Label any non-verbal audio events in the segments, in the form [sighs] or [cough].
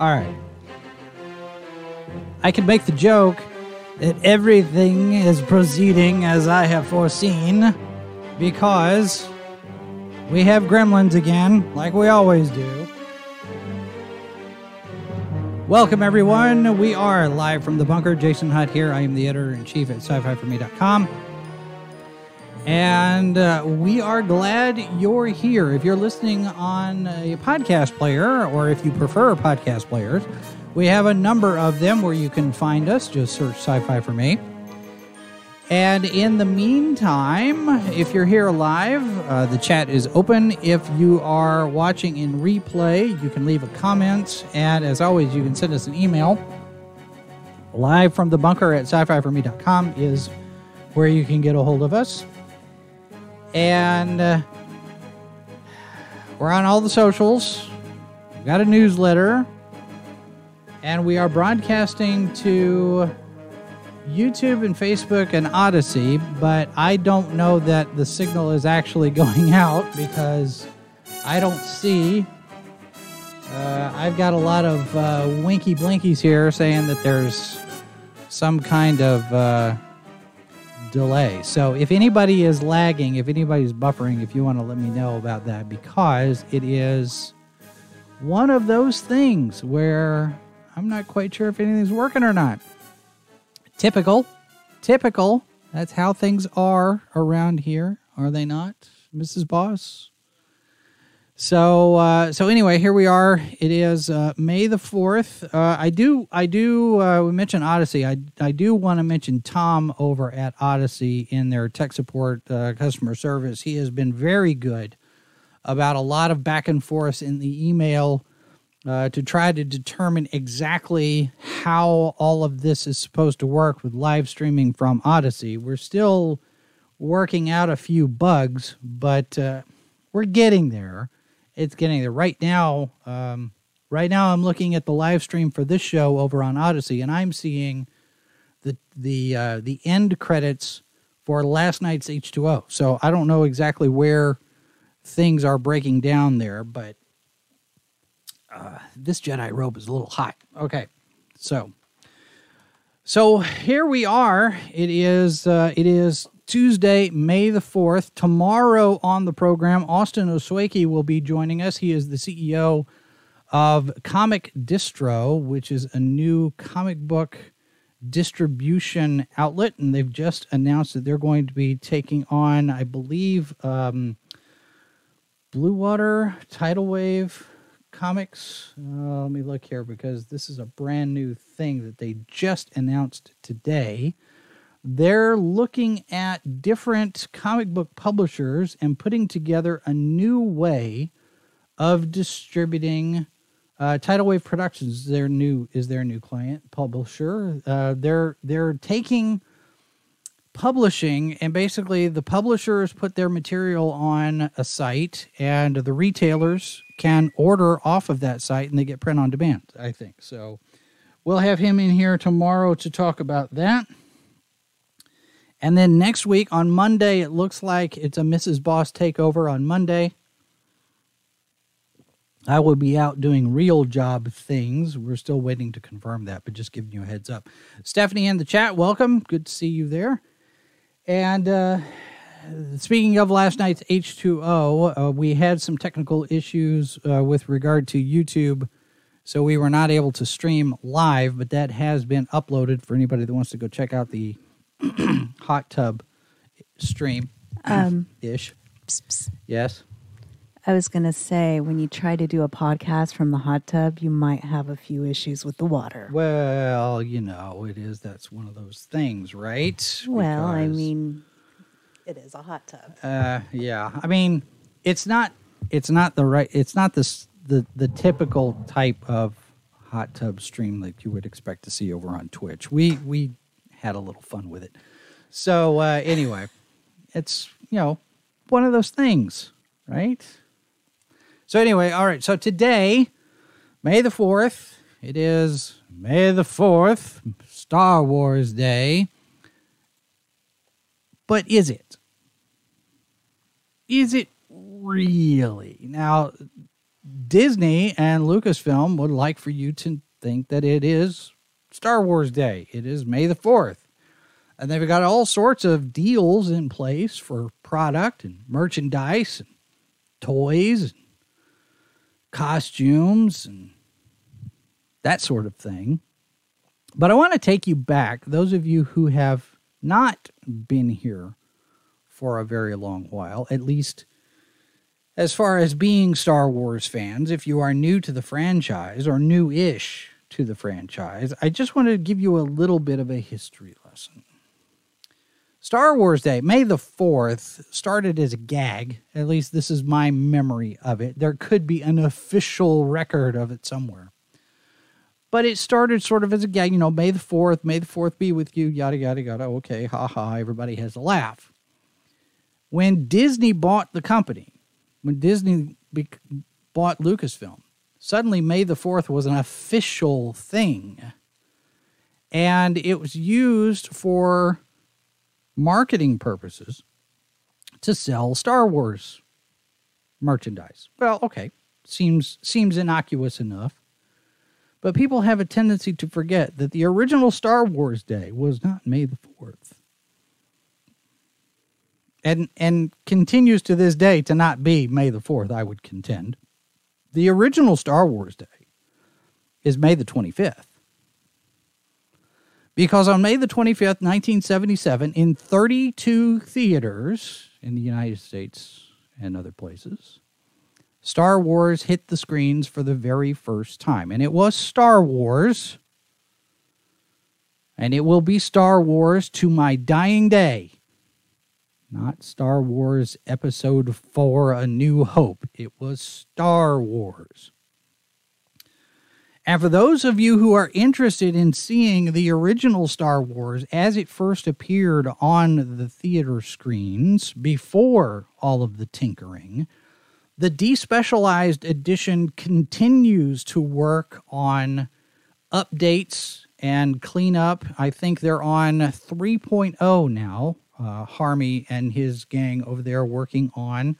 All right. I can make the joke that everything is proceeding as I have foreseen because we have gremlins again, like we always do. Welcome, everyone. We are live from the bunker. Jason Hutt here. I am the editor in chief at sci fi for me.com. And uh, we are glad you're here. If you're listening on a podcast player, or if you prefer podcast players, we have a number of them where you can find us. Just search sci fi for me. And in the meantime, if you're here live, uh, the chat is open. If you are watching in replay, you can leave a comment. And as always, you can send us an email. Live from the bunker at sci fi for me.com is where you can get a hold of us and uh, we're on all the socials. We've got a newsletter, and we are broadcasting to YouTube and Facebook and Odysee. But I don't know that the signal is actually [laughs] going out because I don't see. Uh, I've got a lot of uh, winky blinkies here saying that there's some kind of. Uh, delay. So if anybody is lagging, if anybody's buffering, if you want to let me know about that, because it is one of those things where I'm not quite sure if anything's working or not. Typical. Typical. That's how things are around here, are they not, Mrs. Boss? So uh, so anyway, here we are. It is uh, May the fourth. Uh, I do I do uh, we mentioned Odysee. I I do want to mention Tom over at Odysee in their tech support uh, customer service. He has been very good about a lot of back and forth in the email uh, to try to determine exactly how all of this is supposed to work with live streaming from Odysee. We're still working out a few bugs, but we're getting there it's getting there right now. Um, right now, I'm looking at the live stream for this show over on Odysee, and I'm seeing the the uh, the end credits for last night's H2O. So I don't know exactly where things are breaking down there, but uh, this Jedi robe is a little hot. Okay, so so here we are. It is uh, it is Tuesday, May the 4th. Tomorrow on the program, Austin Oswaki will be joining us. He is the CEO of Comic Distro, which is a new comic book distribution outlet. And they've just announced that they're going to be taking on, I believe, um, Blue Water, Tidal Wave Comics. Uh, let me look here because this is a brand new thing that they just announced today they're looking at different comic book publishers and putting together a new way of distributing uh, Tidal Wave Productions. Their new is their new client publisher. Uh, they're they're taking publishing and basically the publishers put their material on a site and the retailers can order off of that site and they get print on demand. I think so. We'll have him in here tomorrow to talk about that. And then next week on Monday, it looks like it's a Mrs. Boss takeover on Monday. I will be out doing real job things. We're still waiting to confirm that, but just giving you a heads up. Stephanie in the chat, welcome. Good to see you there. And uh, speaking of last night's H2O, uh, we had some technical issues uh, with regard to YouTube. So we were not able to stream live, but that has been uploaded for anybody that wants to go check out the [clears throat] hot tub stream um, ish. Yes. I was going to say, when you try to do a podcast from the hot tub, you might have a few issues with the water. Well, you know, it is. That's one of those things, right? Well, I mean, it is a hot tub. uh, yeah. I mean, it's not. It's not the right. It's not the the the typical type of hot tub stream that you would expect to see over on Twitch. We we had a little fun with it. So uh, anyway, it's you know one of those things, right? So anyway, all right. So today, May the fourth, it is May the fourth, Star Wars Day. But is it? Is it really? Now, Disney and Lucasfilm would like for you to think that it is Star Wars Day. It is May the 4th. And they've got all sorts of deals in place for product and merchandise and toys and costumes and that sort of thing. But I want to take you back, those of you who have not been here for a very long while, at least as far as being Star Wars fans, if you are new to the franchise or new ish to the franchise, I just want to give you a little bit of a history lesson. Star Wars Day, May the 4th, started as a gag. At least this is my memory of it. There could be an official record of it somewhere. But it started sort of as a gag, you know, May the 4th, May the 4th be with you, yada, yada, yada. Okay, ha ha, everybody has a laugh. When Disney bought the company, when Disney be- bought Lucasfilm, suddenly May the 4th was an official thing. And it was used for marketing purposes to sell Star Wars merchandise. Well, okay, seems seems innocuous enough. But people have a tendency to forget that the original Star Wars Day was not May the 4th and and continues to this day to not be May the 4th, I would contend. The original Star Wars Day is May the 25th. Because on May the 25th, 1977, in 32 theaters in the United States and other places, Star Wars hit the screens for the very first time. And it was Star Wars. And it will be Star Wars to my dying day not Star Wars Episode 4 A New Hope. It was Star Wars. And for those of you who are interested in seeing the original Star Wars as it first appeared on the theater screens before all of the tinkering, the despecialized edition continues to work on updates and cleanup. I think they're on 3.0 now uh, Harmy and his gang over there working on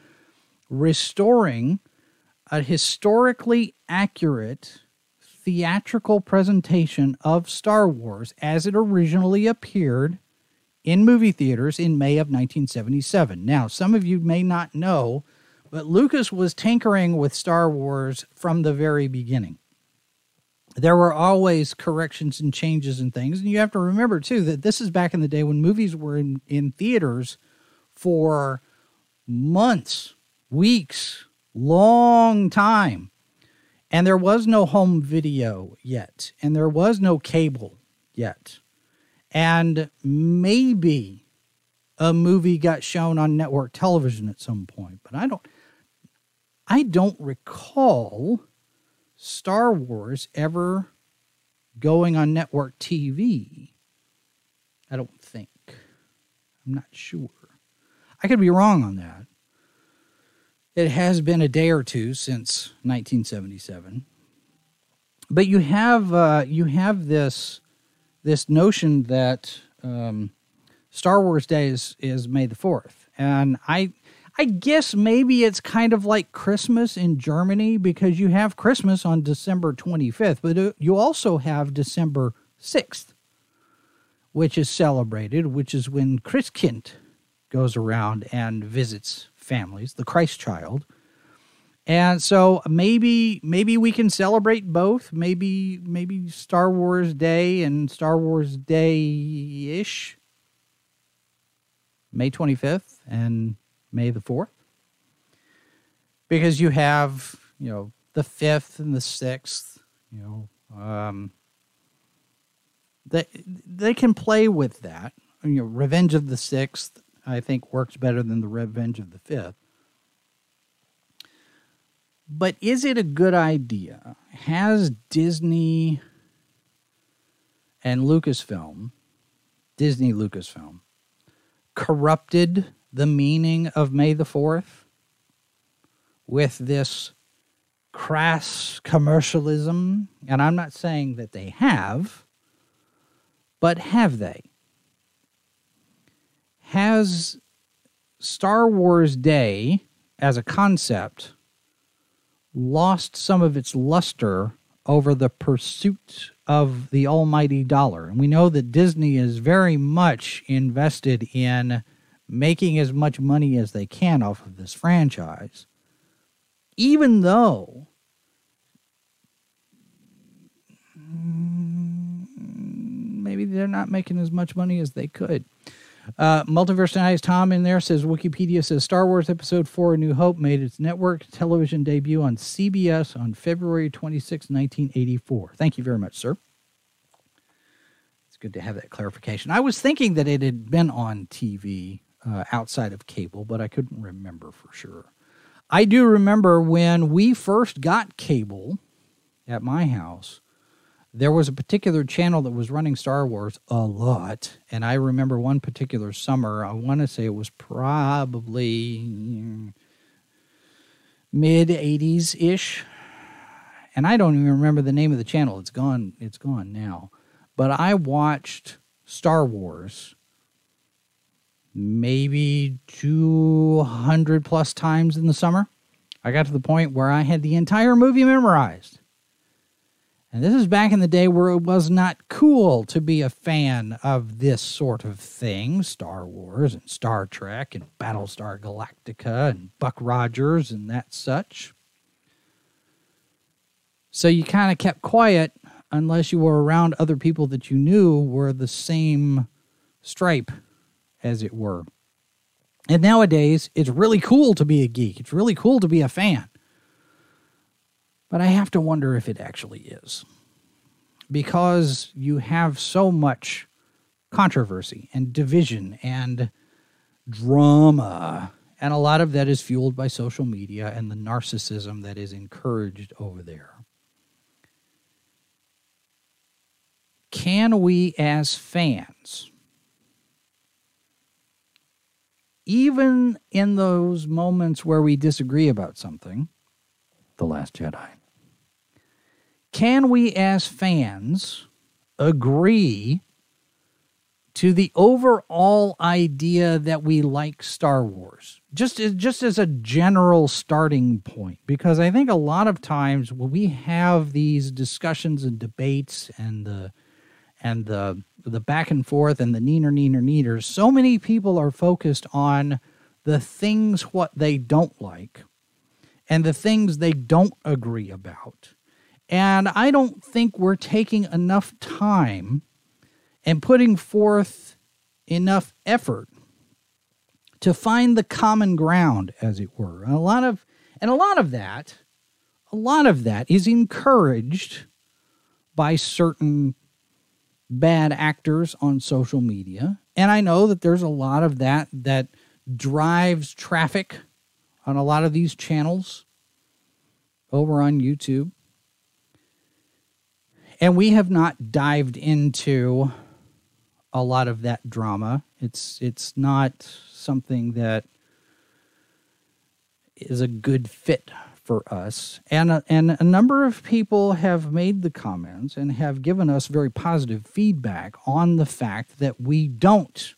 restoring a historically accurate theatrical presentation of Star Wars as it originally appeared in movie theaters in May of 1977. Now, some of you may not know, but Lucas was tinkering with Star Wars from the very beginning there were always corrections and changes and things. And you have to remember, too, that this is back in the day when movies were in, in theaters for months, weeks, long time. And there was no home video yet, and there was no cable yet. And maybe a movie got shown on network television at some point, but I don't I don't recall Star Wars ever going on network TV. I don't think. I'm not sure. I could be wrong on that. It has been a day or two since 1977. But you have uh, you have this this notion that um, Star Wars Day is, is May the fourth, and I I guess maybe it's kind of like Christmas in Germany because you have Christmas on December 25th, but uh, you also have December 6th, which is celebrated, which is when Christkind goes around and visits families, the Christ child. And so maybe maybe we can celebrate both. Maybe maybe Star Wars Day and Star Wars Day ish. May 25th and May the 4th. Because you have, you know, the 5th and the 6th, you know, um, they, they can play with that. You know, Revenge of the 6th, I think, works better than the Revenge of the 5th. But is it a good idea? Has Disney and Lucasfilm, Disney Lucasfilm, corrupted the meaning of May the 4th with this crass commercialism? And I'm not saying that they have, but have they? Has Star Wars Day as a concept lost some of its luster over the pursuit of the almighty dollar. And we know that Disney is very much invested in making as much money as they can off of this franchise, even though maybe they're not making as much money as they could. Uh, Multiverse Tonight Tom in there says Wikipedia says Star Wars Episode 4 A New Hope made its network television debut on CBS on February 26, 1984. Thank you very much, sir. It's good to have that clarification. I was thinking that it had been on TV uh, outside of cable, but I couldn't remember for sure. I do remember when we first got cable at my house there was a particular channel that was running Star Wars a lot. And I remember one particular summer, I want to say it was probably mid 80s ish. And I don't even remember the name of the channel. It's gone. It's gone now. But I watched Star Wars maybe 200 plus times in the summer. I got to the point where I had the entire movie memorized. And this is back in the day where it was not cool to be a fan of this sort of thing Star Wars and Star Trek and Battlestar Galactica and Buck Rogers and that such. So you kind of kept quiet unless you were around other people that you knew were the same stripe, as it were. And nowadays, it's really cool to be a geek. It's really cool to be a fan. But I have to wonder if it actually is. Because you have so much controversy and division and drama. And a lot of that is fueled by social media and the narcissism that is encouraged over there. Can we, as fans, even in those moments where we disagree about something, The Last Jedi, can we, as fans, agree to the overall idea that we like Star Wars? Just as, just as a general starting point, because I think a lot of times when we have these discussions and debates and the and the the back and forth and the neener neener neaters, so many people are focused on the things what they don't like and the things they don't agree about and I don't think we're taking enough time and putting forth enough effort to find the common ground, as it were. And a lot of and a lot of that, a lot of that is encouraged by certain bad actors on social media. And I know that there's a lot of that that drives traffic on a lot of these channels over on YouTube and we have not dived into a lot of that drama. It's it's not something that is a good fit for us. And a, and a number of people have made the comments and have given us very positive feedback on the fact that we don't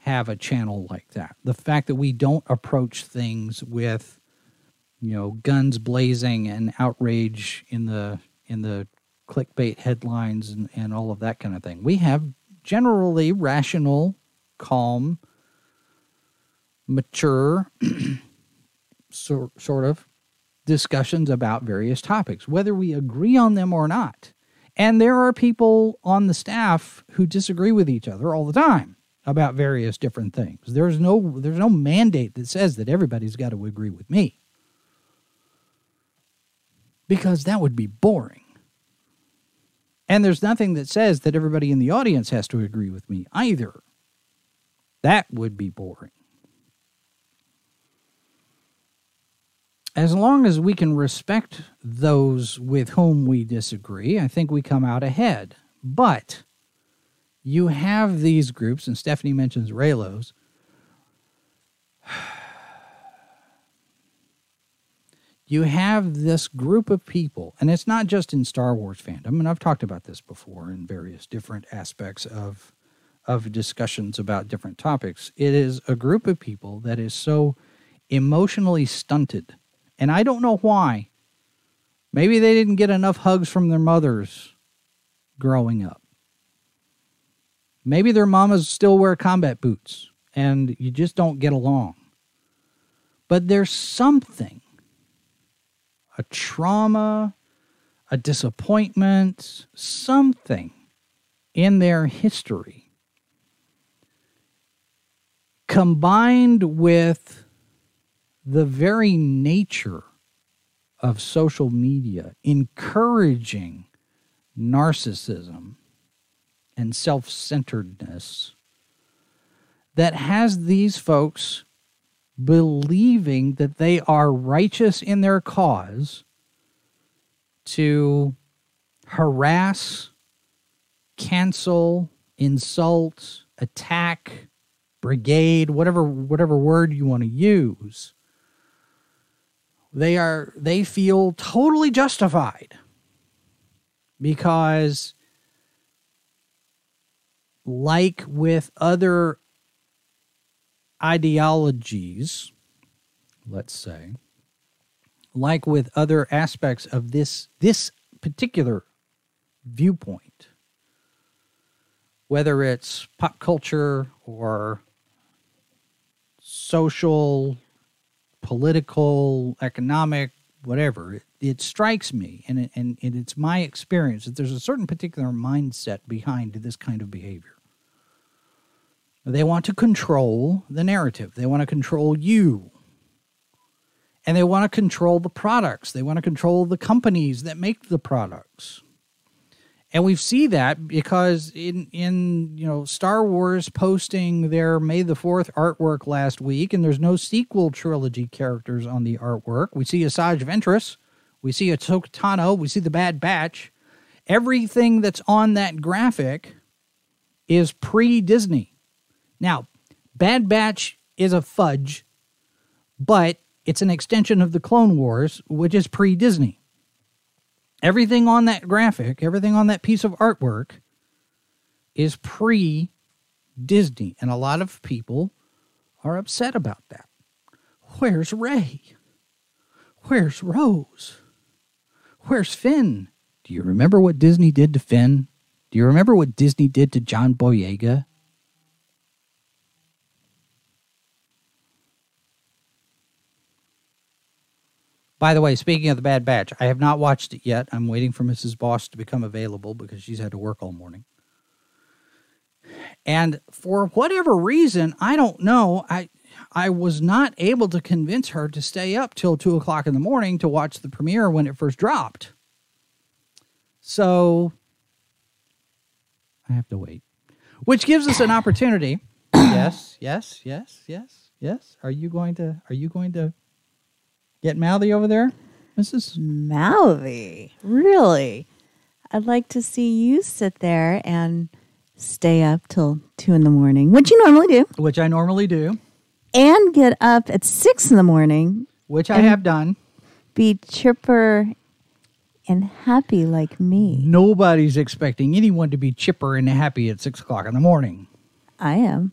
have a channel like that. The fact that we don't approach things with you know guns blazing and outrage in the in the clickbait headlines and, and all of that kind of thing. We have generally rational, calm, mature [clears throat] sort, sort of discussions about various topics, whether we agree on them or not. And there are people on the staff who disagree with each other all the time about various different things. There's no there's no mandate that says that everybody's got to agree with me because that would be boring. And there's nothing that says that everybody in the audience has to agree with me either. That would be boring. As long as we can respect those with whom we disagree, I think we come out ahead. But you have these groups, and Stephanie mentions Reylos. [sighs] You have this group of people, and it's not just in Star Wars fandom, and I've talked about this before in various different aspects of of discussions about different topics. It is a group of people that is so emotionally stunted, and I don't know why. Maybe they didn't get enough hugs from their mothers growing up. Maybe their mamas still wear combat boots and you just don't get along. But there's something a trauma, a disappointment, something in their history combined with the very nature of social media encouraging narcissism and self centeredness that has these folks believing that they are righteous in their cause to harass, cancel, insult, attack, brigade, whatever whatever word you want to use. They are they feel totally justified because like with other ideologies, let's say, like with other aspects of this this particular viewpoint, whether it's pop culture or social, political, economic, whatever, it, it strikes me, and, it, and, and it's my experience that there's a certain particular mindset behind this kind of behavior. They want to control the narrative. They want to control you. And they want to control the products. They want to control the companies that make the products. And we see that because in in you know Star Wars posting their May the 4th artwork last week and there's no sequel trilogy characters on the artwork. We see Asajj Ventress, we see Ahsoka Tano, we see the Bad Batch. Everything that's on that graphic is pre-Disney. Now, Bad Batch is a fudge, but it's an extension of the Clone Wars, which is pre Disney. Everything on that graphic, everything on that piece of artwork is pre Disney. And a lot of people are upset about that. Where's Rey? Where's Rose? Where's Finn? Do you remember what Disney did to Finn? Do you remember what Disney did to John Boyega? By the way, speaking of the Bad Batch, I have not watched it yet. I'm waiting for Mrs. Boss to become available because she's had to work all morning. And for whatever reason, I don't know, I I was not able to convince her to stay up till two o'clock in the morning to watch the premiere when it first dropped. So I have to wait. Which gives us an opportunity. [coughs] yes, yes, yes, yes, yes. Are you going to are you going to Get mouthy over there, Mrs. Mouthy. Really? I'd like to see you sit there and stay up till two in the morning, which you normally do, Which I normally do, and get up at six in the morning, which I have done. be chipper and happy like me. Nobody's expecting anyone to be chipper and happy at six o'clock in the morning. I am.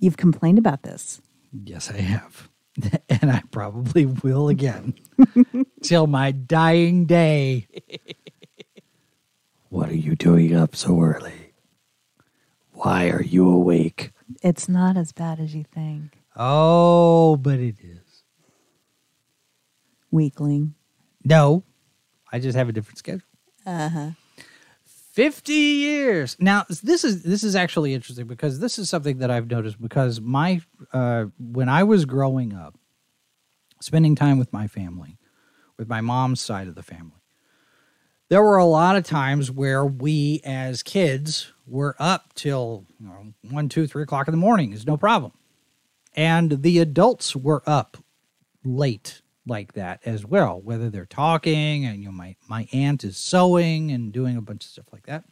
You've complained about this. Yes, I have. [laughs] and I probably will again [laughs] till my dying day. what are you doing up so early? Why are you awake? It's not as bad as you think. Oh, but it is. Weakling. No, I just have a different schedule. Uh huh. 50 years. Now, this is this is actually interesting because this is something that I've noticed because my uh when I was growing up spending time with my family, with my mom's side of the family. There were a lot of times where we as kids were up till you know, one, two, three o'clock in the morning is no problem. And the adults were up late like that as well, whether they're talking and you know my my aunt is sewing and doing a bunch of stuff like that.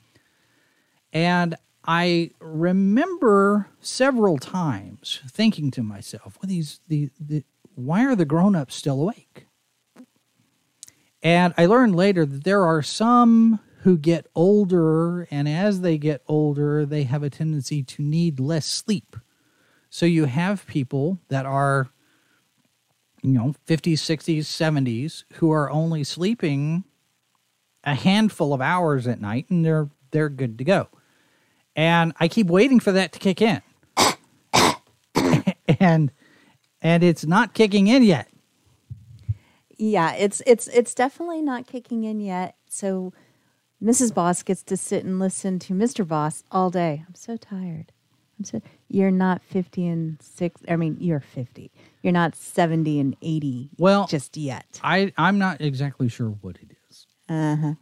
And I remember several times thinking to myself, well, these the, the why are the grown-ups still awake? And I learned later that there are some who get older, and as they get older, they have a tendency to need less sleep. So you have people that are you know 50s 60s 70s who are only sleeping a handful of hours at night and they're they're good to go and i keep waiting for that to kick in [coughs] and and it's not kicking in yet Yeah, it's it's it's definitely not kicking in yet. So Mrs. Boss gets to sit and listen to Mr. Boss all day. I'm so tired. So you're not 50 and 6 I mean, you're 50. You're not 70 and 80 Well- just yet. i i'm not exactly sure what it is Uh-huh.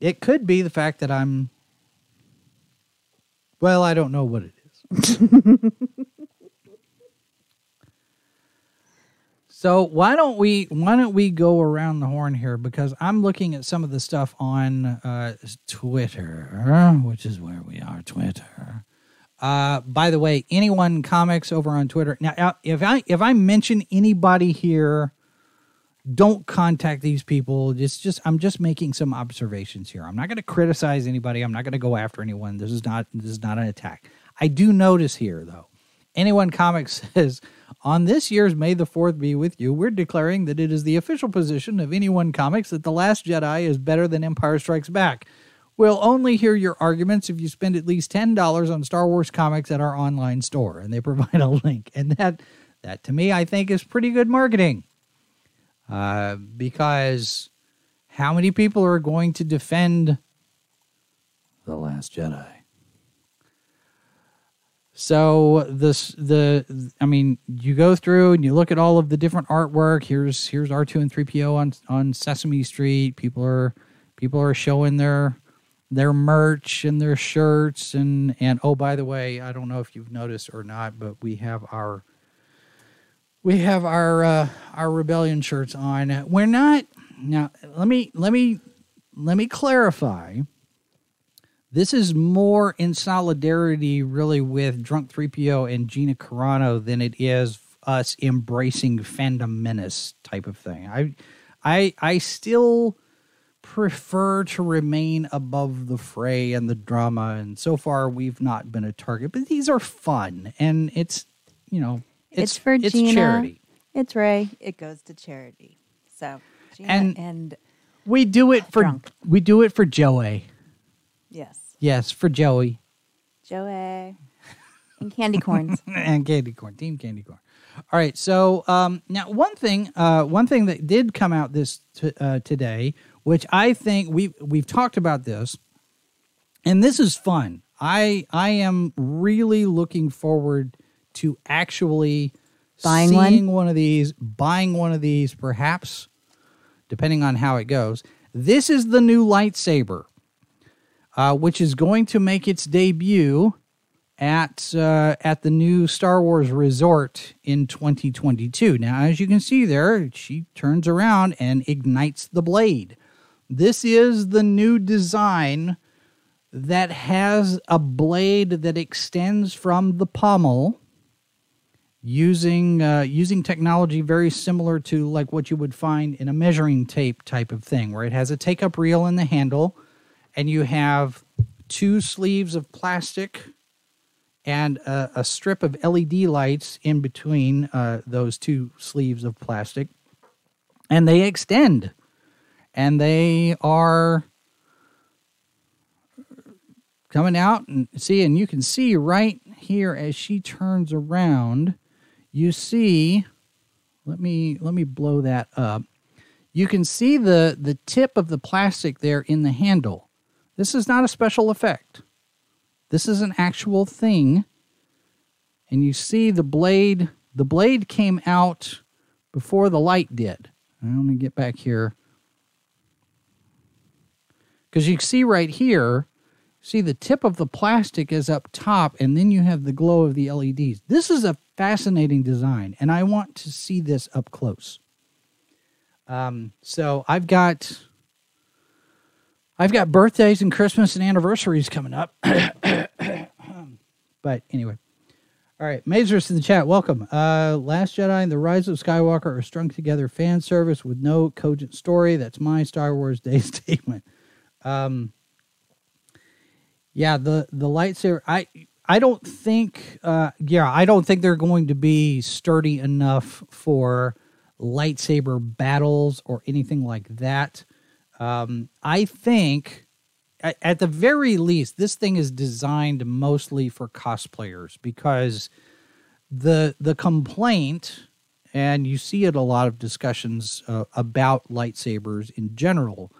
it could be the fact that i'm well i don't know what it is [laughs] So why don't we why don't we go around the horn here because I'm looking at some of the stuff on uh, Twitter, which is where we are, Twitter. Uh, by the way, anyone comics over on Twitter. Now, uh, if I if I mention anybody here, don't contact these people. It's just I'm just making some observations here. I'm not going to criticize anybody. I'm not going to go after anyone. This is not this is not an attack. I do notice here though. Anyone Comics [laughs] says, on this year's May the 4th be with you, we're declaring that it is the official position of Anyone Comics that The Last Jedi is better than Empire Strikes Back. We'll only hear your arguments if you spend at least $10 on Star Wars comics at our online store. And they provide a link. And that, that to me, I think is pretty good marketing. Uh, because how many people are going to defend The Last Jedi? So this the I mean you go through and you look at all of the different artwork. Here's here's R two and three PO on on Sesame Street. People are people are showing their their merch and their shirts and and oh by the way I don't know if you've noticed or not, but we have our we have our uh, our rebellion shirts on. We're not now. Let me let me let me clarify. This is more in solidarity, really, with Drunk 3PO and Gina Carano than it is us embracing fandom menace type of thing. I, I, I still prefer to remain above the fray and the drama, and so far we've not been a target. But these are fun, and it's you know It's, it's, for it's Gina. charity. It's Ray. It goes to charity. So Gina And- and, We do it for Drunk. we do it for Joey. yes, Yes, for Joey. Joey and candy corns. [laughs] and candy corn, team candy corn. All right, so um, now one thing, uh, one thing that did come out this t- uh, today, which I think we we've talked about this, and this is fun. I I am really looking forward to actually Buying one? seeing one of these, buying one of these, perhaps, depending on how it goes. This is the new lightsaber, uh, which is going to make its debut at uh, at the new Star Wars Resort in 2022. Now, as you can see there, she turns around and ignites the blade. This is the new design that has a blade that extends from the pommel using uh, using technology very similar to like what you would find in a measuring tape type of thing where it has a take up reel in the handle and you have two sleeves of plastic and a, a strip of LED lights in between uh, those two sleeves of plastic. And they extend and they are coming out and see and you can see right here as she turns around you see let me let me blow that up. You can see the the tip of the plastic there in the handle. This is not a special effect. This is an actual thing. And you see the blade the blade came out before the light did. Let me get back here because you see right here see the tip of the plastic is up top and then you have the glow of the leds this is a fascinating design and i want to see this up close Um, so I've got I've got birthdays and Christmas and anniversaries coming up. [coughs] but anyway. All right, Mazers in the chat, welcome. Uh, Last Jedi and The Rise of Skywalker are strung together fan service with no cogent story. That's my Star Wars [laughs] Day statement. Um, yeah, the the lightsaber. I I don't think. Uh, yeah, I don't think they're going to be sturdy enough for lightsaber battles or anything like that. Um, I think at, at the very least, this thing is designed mostly for cosplayers because the the complaint, and you see it a lot of discussions uh, about lightsabers in general,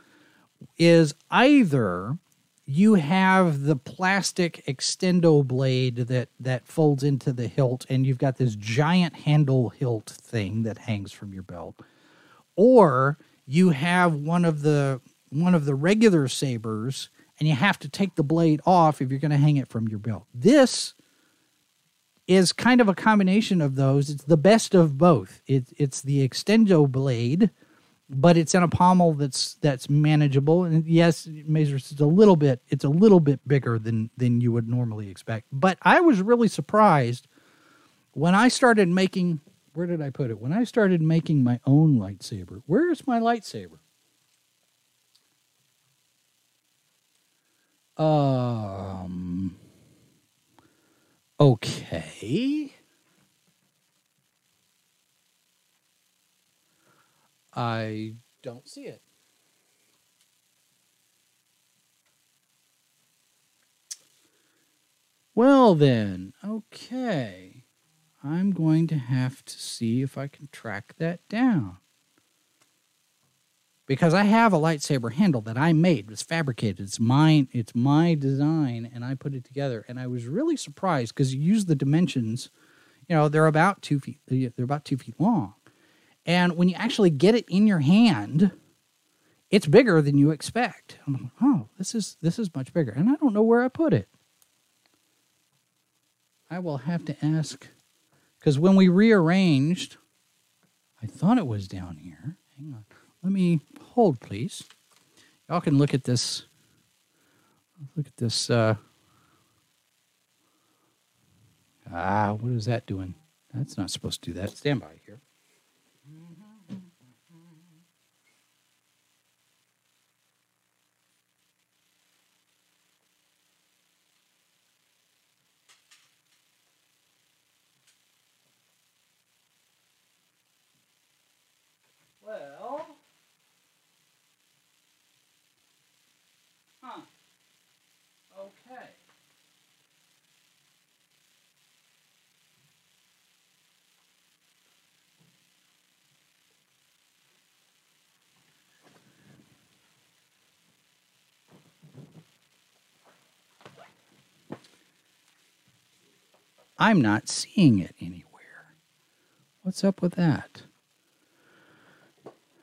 is either you have the plastic extendo blade that that folds into the hilt and you've got this giant handle hilt thing that hangs from your belt or you have one of the one of the regular sabers and you have to take the blade off if you're going to hang it from your belt. This is kind of a combination of those. It's the best of both. It, it's the extendo blade, but it's in a pommel that's that's manageable. And yes, it it's a little bit it's a little bit bigger than than you would normally expect. But I was really surprised when I started making where did I put it? When I started making my own lightsaber. Where's my lightsaber? Um. Okay. I don't see it. Well, then, okay. I'm going to have to see if I can track that down because I have a lightsaber handle that I made. It's fabricated. It's mine. It's my design, and I put it together. And I was really surprised because you use the dimensions. You know, they're about two feet. They're about two feet long, and when you actually get it in your hand, it's bigger than you expect. I'm like, oh, this is this is much bigger, and I don't know where I put it. I will have to ask because when we rearranged, I thought it was down here. Hang on. Let me hold, please. Y'all can look at this. Look at this. Uh, ah, what is that doing? That's not supposed to do that. Stand by here. Okay. I'm not seeing it anywhere. What's up with that?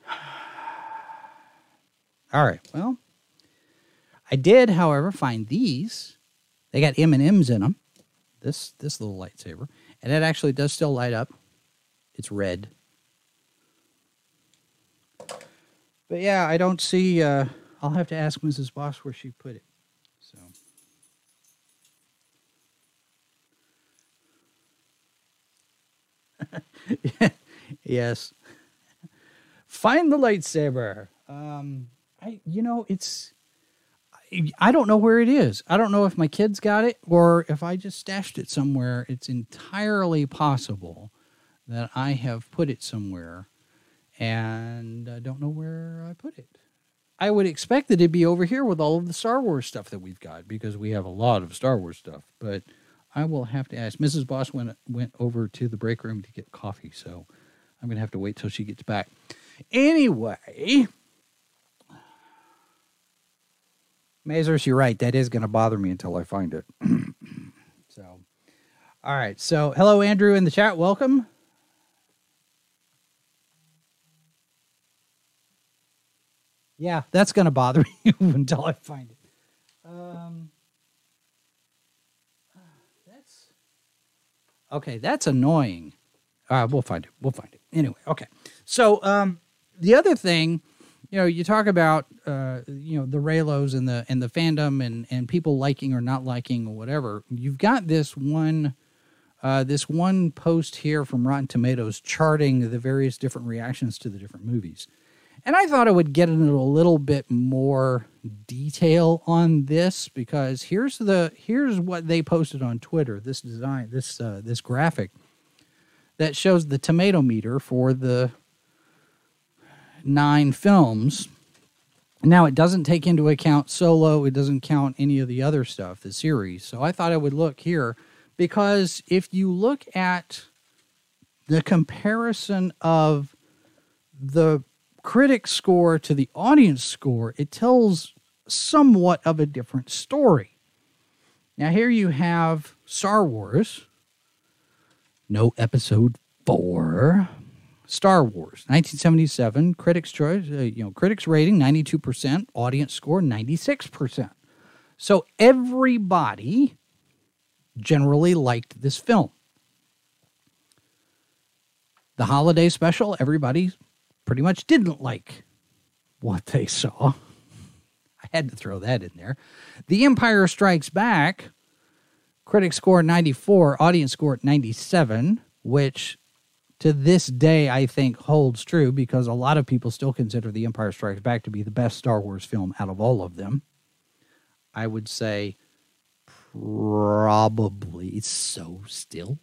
[sighs] All right. Well, I did, however, find these. They got M and M's in them. This this little lightsaber, and it actually does still light up. It's red. But yeah, I don't see. Uh, I'll have to ask Mrs. Boss where she put it. So. [laughs] yes. Find the lightsaber. Um, I you know it's I- don't know where it is. I don't know if my kids got it or if I just stashed it somewhere. It's entirely possible that I have put it somewhere and I don't know where I put it. I would expect that it'd be over here with all of the Star Wars stuff that we've got because we have a lot of Star Wars stuff. But I will have to ask. Mrs. Boss went went over to the break room to get coffee, so I'm gonna have to wait till she gets back. Anyway, Mazers, you're right. That is going to bother me until I find it. [clears throat] so, all right. So, hello, Andrew, in the chat. Welcome. Yeah, that's going to bother [laughs] me until I find it. Um, that's okay. That's annoying. All right, we'll find it. We'll find it anyway. Okay. So, um, the other thing, you know, you talk about uh, you know the Reylos and the and the fandom and and people liking or not liking or whatever. You've got this one. Uh, this one post here from Rotten Tomatoes charting the various different reactions to the different movies. And I thought I would get into a little bit more detail on this because here's the here's what they posted on Twitter. This design, this uh, this graphic that shows the tomato meter for the nine films. Now it doesn't take into account Solo. It doesn't count any of the other stuff, the series. So I thought I would look here because if you look at the comparison of the critic score to the audience score, it tells somewhat of a different story. Now, here you have Star Wars, no episode four. Star Wars, 1977, critics choice, uh, you know, critics rating 92%, audience score 96%. So everybody generally liked this film. The holiday special, everybody pretty much didn't like what they saw. I had to throw that in there. The Empire Strikes Back, critics score 94, audience score 97, which to this day I think holds true because a lot of people still consider The Empire Strikes Back to be the best Star Wars film out of all of them. I would say probably It's so still.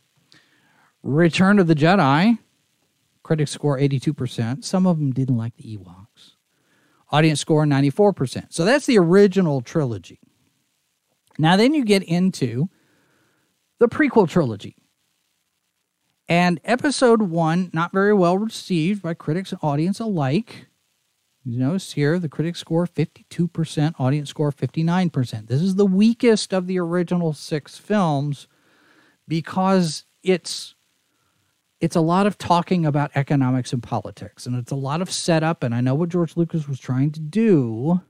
Return of the Jedi, Critics score 82%. Some of them didn't like the Ewoks. Audience score 94%. So that's the original trilogy. Now, then you get into the prequel trilogy. And episode one, not very well received by critics and audience alike. You notice here the critics score 52%, audience score 59%. This is the weakest of the original six films because it's it's a lot of talking about economics and politics, and it's a lot of setup. And I know what George Lucas was trying to do,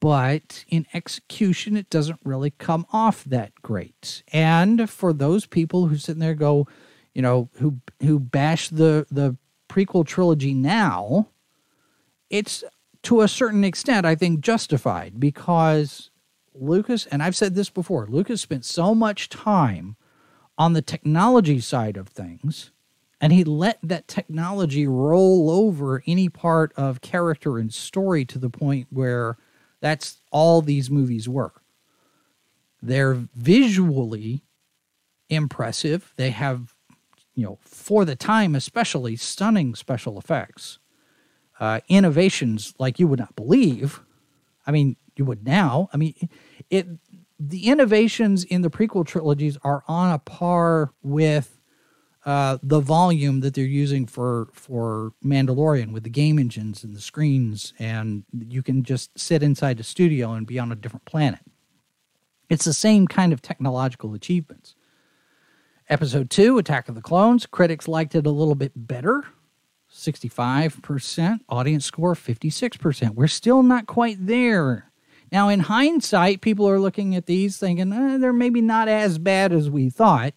but in execution, it doesn't really come off that great. And for those people who sit in there go, you know, who who bash the the prequel trilogy now, it's to a certain extent, I think, justified because Lucas, and I've said this before, Lucas spent so much time on the technology side of things and he let that technology roll over any part of character and story to the point where that's all these movies were. They're visually impressive. They have, you know, for the time especially, stunning special effects, uh, innovations like you would not believe. I mean, you would now. I mean, it the innovations in the prequel trilogies are on a par with uh, the volume that they're using for for Mandalorian with the game engines and the screens, and you can just sit inside the studio and be on a different planet. It's the same kind of technological achievements. Episode two, Attack of the Clones, critics liked it a little bit better. 65%, audience score 56%. We're still not quite there now, in hindsight, people are looking at these thinking eh, they're maybe not as bad as we thought.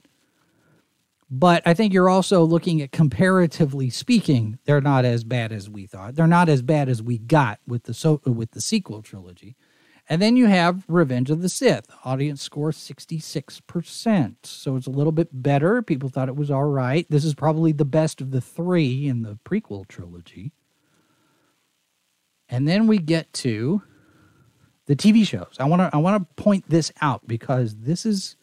But I think you're also looking at comparatively speaking, they're not as bad as we thought. They're not as bad as we got with the so, with the sequel trilogy. And then you have Revenge of the Sith. Audience score 66%. So it's a little bit better. People thought it was all right. This is probably the best of the three in the prequel trilogy. And then we get to the TV shows. I want to I want to point this out because this is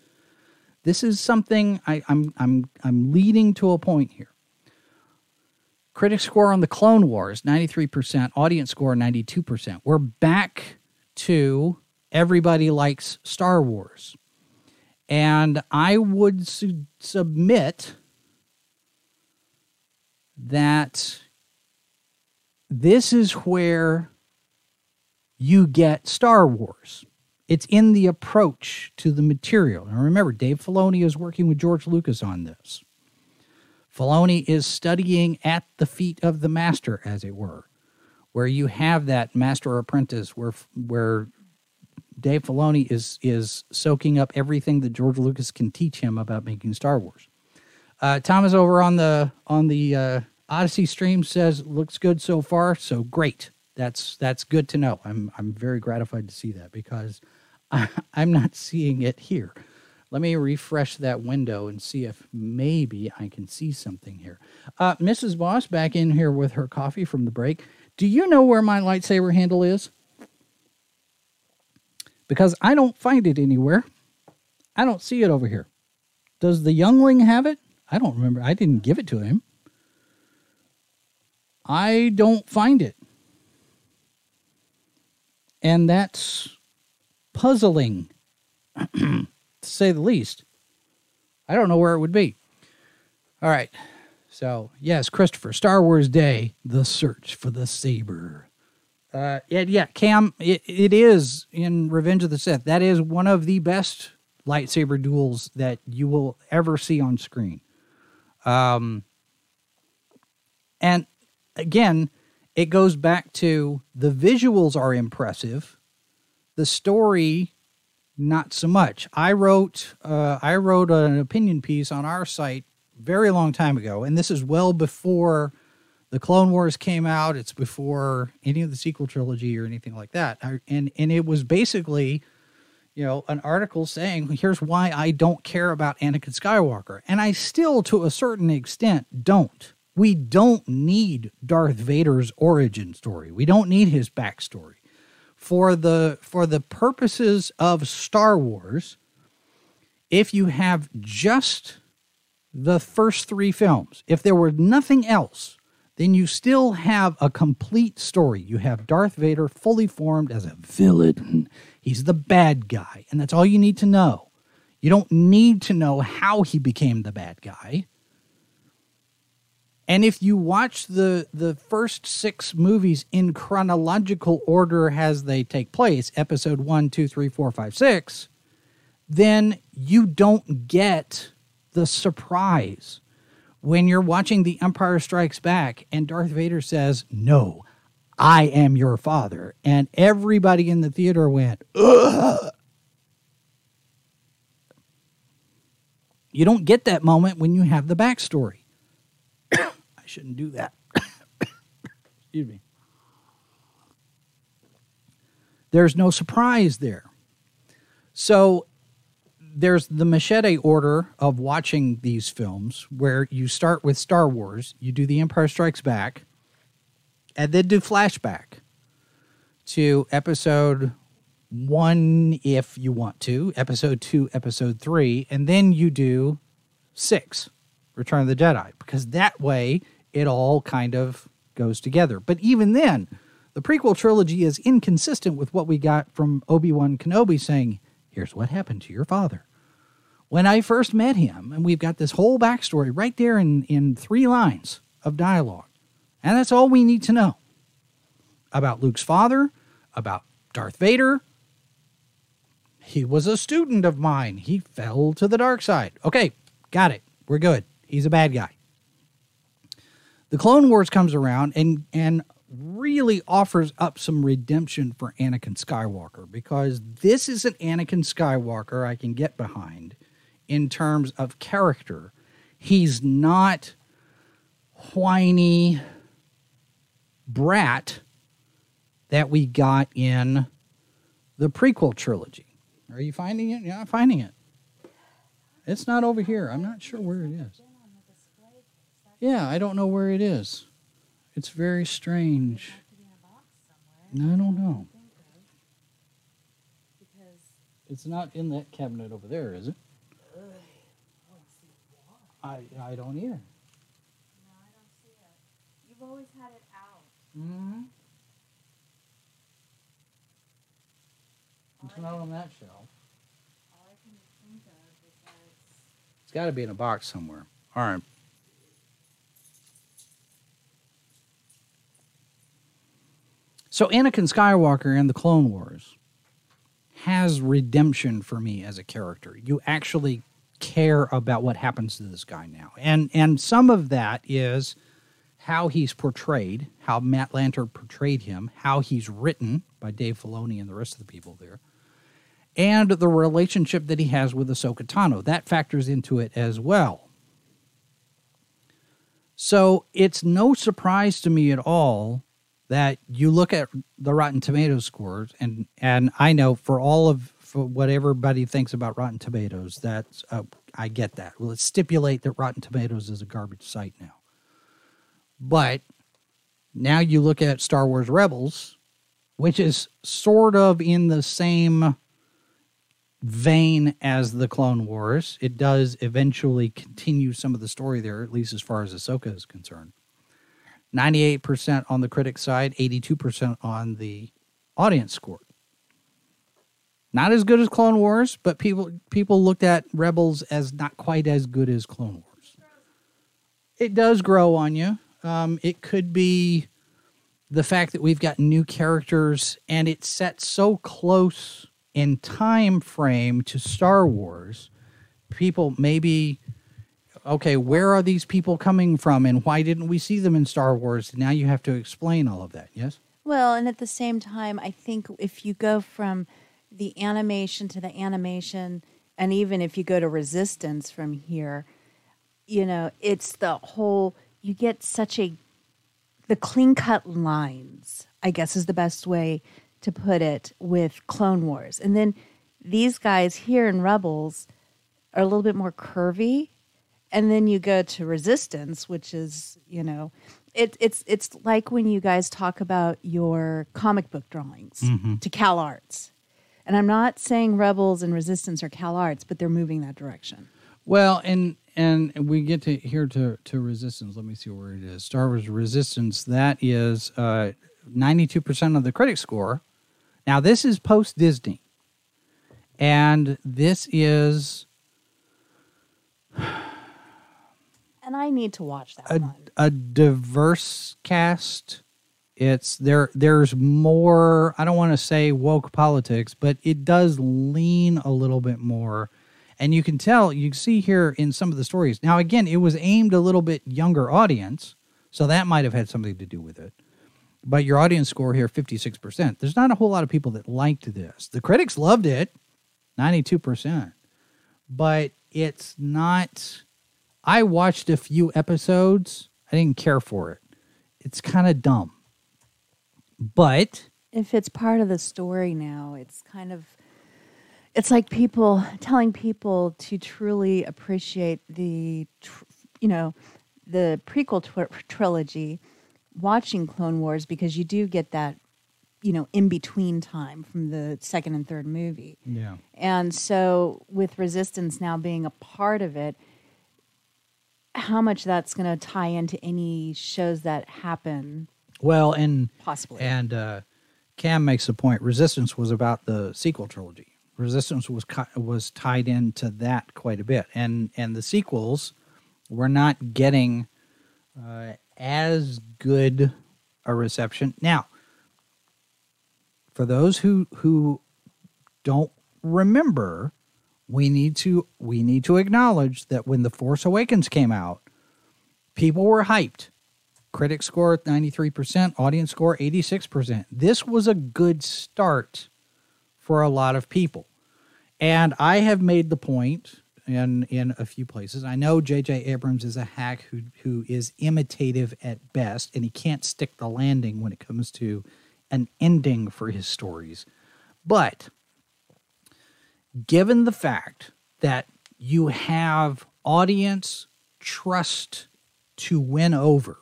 this is something I, I'm I'm I'm leading to a point here. Critic score on the Clone Wars 93%, audience score 92%. We're back to everybody likes Star Wars. And I would su- submit that this is where you get Star Wars. It's in the approach to the material. And remember, Dave Filoni is working with George Lucas on this. Filoni is studying at the feet of the master, as it were, where you have that master apprentice, where where Dave Filoni is is soaking up everything that George Lucas can teach him about making Star Wars. Uh, Thomas over on the on the uh, Odysee Stream says looks good so far, so great. That's that's good to know. I'm I'm very gratified to see that because I, [laughs] I'm not seeing it here. Let me refresh that window and see if maybe I can see something here. Uh, Mrs. Boss back in here with her coffee from the break. Do you know where my lightsaber handle is? Because I don't find it anywhere. I don't see it over here. Does the youngling have it? I don't remember. I didn't give it to him. I don't find it. And that's puzzling, [clears throat] to say the least. I don't know where it would be. All right. So, yes, Christopher, Star Wars Day, the search for the saber. Uh, and yeah, Cam, it, it is in Revenge of the Sith. That is one of the best lightsaber duels that you will ever see on screen. Um, and again, it goes back to the visuals are impressive, the story not so much. I wrote uh, I wrote an opinion piece on our site very long time ago, and this is well before the Clone Wars came out. It's before any of the sequel trilogy or anything like that. I, and and it was basically, you know, an article saying here's why I don't care about Anakin Skywalker, and I still, to a certain extent, don't. We don't need Darth Vader's origin story. We don't need his backstory for the for the purposes of Star Wars. If you have just the first three films, if there were nothing else, then you still have a complete story. You have Darth Vader fully formed as a villain. He's the bad guy, and that's all you need to know. You don't need to know how he became the bad guy. And if you watch the the first six movies in chronological order as they take place, episode one, two, three, four, five, six, then you don't get the surprise when you're watching The Empire Strikes Back and Darth Vader says, "No, I am your father," and everybody in the theater went, Ugh. You don't get that moment when you have the backstory shouldn't do that. [coughs] Excuse me. There's no surprise there. So there's the machete order of watching these films where you start with Star Wars, you do The Empire Strikes Back, and then do flashback to episode one if you want to, episode two, episode three, and then you do six, Return of the Jedi, because that way it all kind of goes together. But even then, the prequel trilogy is inconsistent with what we got from Obi Wan Kenobi saying, Here's what happened to your father. When I first met him, and we've got this whole backstory right there in, in three lines of dialogue. And that's all we need to know about Luke's father, about Darth Vader. He was a student of mine. He fell to the dark side. Okay, got it. We're good. He's a bad guy the Clone Wars comes around and and really offers up some redemption for Anakin Skywalker because this is an Anakin Skywalker I can get behind in terms of character. He's not whiny brat that we got in the prequel trilogy. Are you finding it? Yeah, I'm finding it. It's not over here. I'm not sure where it is. Yeah, I don't know where it is. It's very strange. I don't know. It's not in that cabinet over there, is it? I I don't either. No, I don't see it. You've always had it out. Mm-hmm. It's not on that shelf. All I can think of is that it's It's got to be in a box somewhere. All right. So Anakin Skywalker in the Clone Wars has redemption for me as a character. You actually care about what happens to this guy now. And and some of that is how he's portrayed, how Matt Lanter portrayed him, how he's written by Dave Filoni and the rest of the people there, and the relationship that he has with Ahsoka Tano. That factors into it as well. So it's no surprise to me at all that you look at the Rotten Tomatoes scores, and and I know for all of for what everybody thinks about Rotten Tomatoes, that's uh, I get that. Well, let's stipulate that Rotten Tomatoes is a garbage site now. But now you look at Star Wars Rebels, which is sort of in the same vein as the Clone Wars. It does eventually continue some of the story there, at least as far as Ahsoka is concerned. 98% on the critic side, 82% on the audience score. Not as good as Clone Wars, but people people looked at Rebels as not quite as good as Clone Wars. It does grow on you. Um, it could be the fact that we've got new characters and it's set so close in time frame to Star Wars. People maybe okay, where are these people coming from and why didn't we see them in Star Wars? Now you have to explain all of that, yes? Well, and at the same time, I think if you go from the animation to the animation, and even if you go to Resistance from here, you know, it's the whole, you get such a, the clean cut lines, I guess is the best way to put it with Clone Wars. And then these guys here in Rebels are a little bit more curvy and then you go to resistance which is you know it, it's it's like when you guys talk about your comic book drawings Mm-hmm. to CalArts and i'm not saying rebels and resistance are CalArts but they're moving that direction Well, and and we get to here to to resistance. Let me see where it is. Star Wars Resistance. That is ninety two percent of the critic score. Now this is post Disney, and this is and i need to watch that a one a diverse cast. It's there. There's more. I don't want to say woke politics, but it does lean a little bit more, and you can tell. You see here in some of the stories. Now, again, it was aimed a little bit younger audience, so that might have had something to do with it. But your audience score here, fifty six percent. There's not a whole lot of people that liked this. The critics loved it, ninety two percent, but it's not. I watched a few episodes. I didn't care for it. It's kind of dumb. But if it's part of the story now it's kind of it's like people telling people to truly appreciate the tr- you know the prequel trilogy watching clone wars because you do get that you know in between time from the second and third movie yeah, and so with resistance now being a part of it how much that's going to tie into any shows that happen well, and possibly and uh, Cam makes a point. Resistance was about the sequel trilogy. Resistance was was tied into that quite a bit, and and the sequels were not getting uh, as good a reception. Now, for those who who don't remember, we need to we need to acknowledge that when the Force Awakens came out, people were hyped. Critic score 93%, audience score 86%. This was a good start for a lot of people. And I have made the point in in a few places. I know J.J. Abrams is a hack who who is imitative at best, and he can't stick the landing when it comes to an ending for his stories. But given the fact that you have audience trust to win over,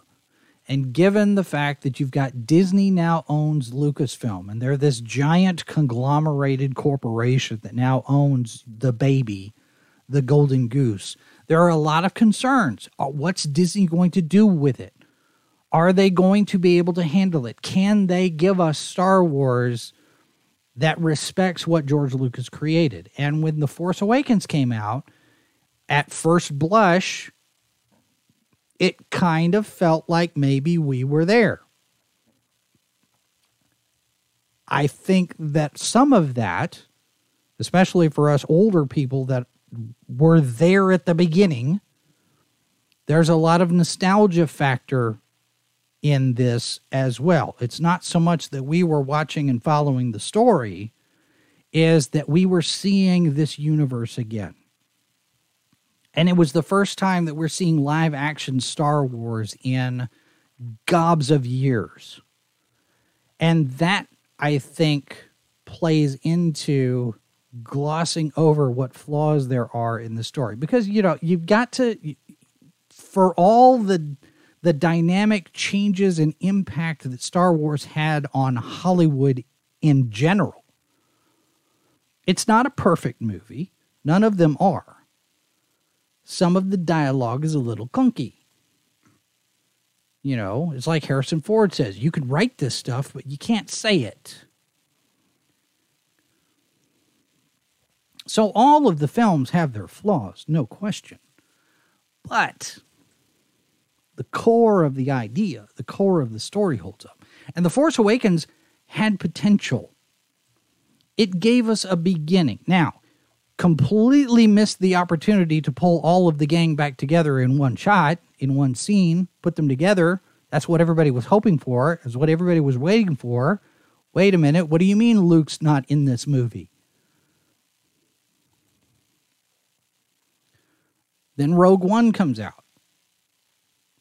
and given the fact that you've got Disney now owns Lucasfilm, and they're this giant conglomerated corporation that now owns the baby, the golden goose, there are a lot of concerns. Uh, What's Disney going to do with it? Are they going to be able to handle it? Can they give us Star Wars that respects what George Lucas created? And when The Force Awakens came out, at first blush, it kind of felt like maybe we were there. I think that some of that, especially for us older people that were there at the beginning, there's a lot of nostalgia factor in this as well. It's not so much that we were watching and following the story, is that we were seeing this universe again. And it was the first time that we're seeing live action Star Wars in gobs of years. And that, I think, plays into glossing over what flaws there are in the story. Because, you know, you've got to, for all the the dynamic changes and impact that Star Wars had on Hollywood in general. It's not a perfect movie. None of them are. Some of the dialogue is a little clunky. You know, it's like Harrison Ford says you could write this stuff, but you can't say it. So all of the films have their flaws, no question. But the core of the idea, the core of the story holds up. And The Force Awakens had potential. It gave us a beginning. Now, completely missed the opportunity to pull all of the gang back together in one shot, in one scene, put them together. That's what everybody was hoping for, is what everybody was waiting for. Wait a minute, what do you mean Luke's not in this movie? Then Rogue One comes out.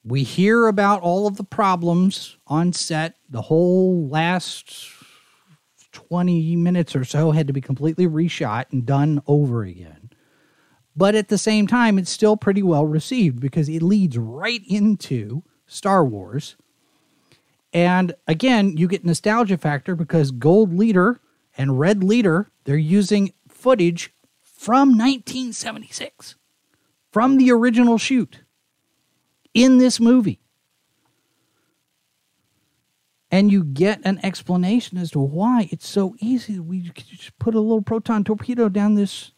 We hear about all of the problems on set. The whole last 20 minutes or so had to be completely reshot and done over again. But at the same time, it's still pretty well received because it leads right into Star Wars. And again, you get nostalgia factor because Gold Leader and Red Leader, they're using footage from 1976, from the original shoot in this movie. And you get an explanation as to why it's so easy. We just put a little proton torpedo down this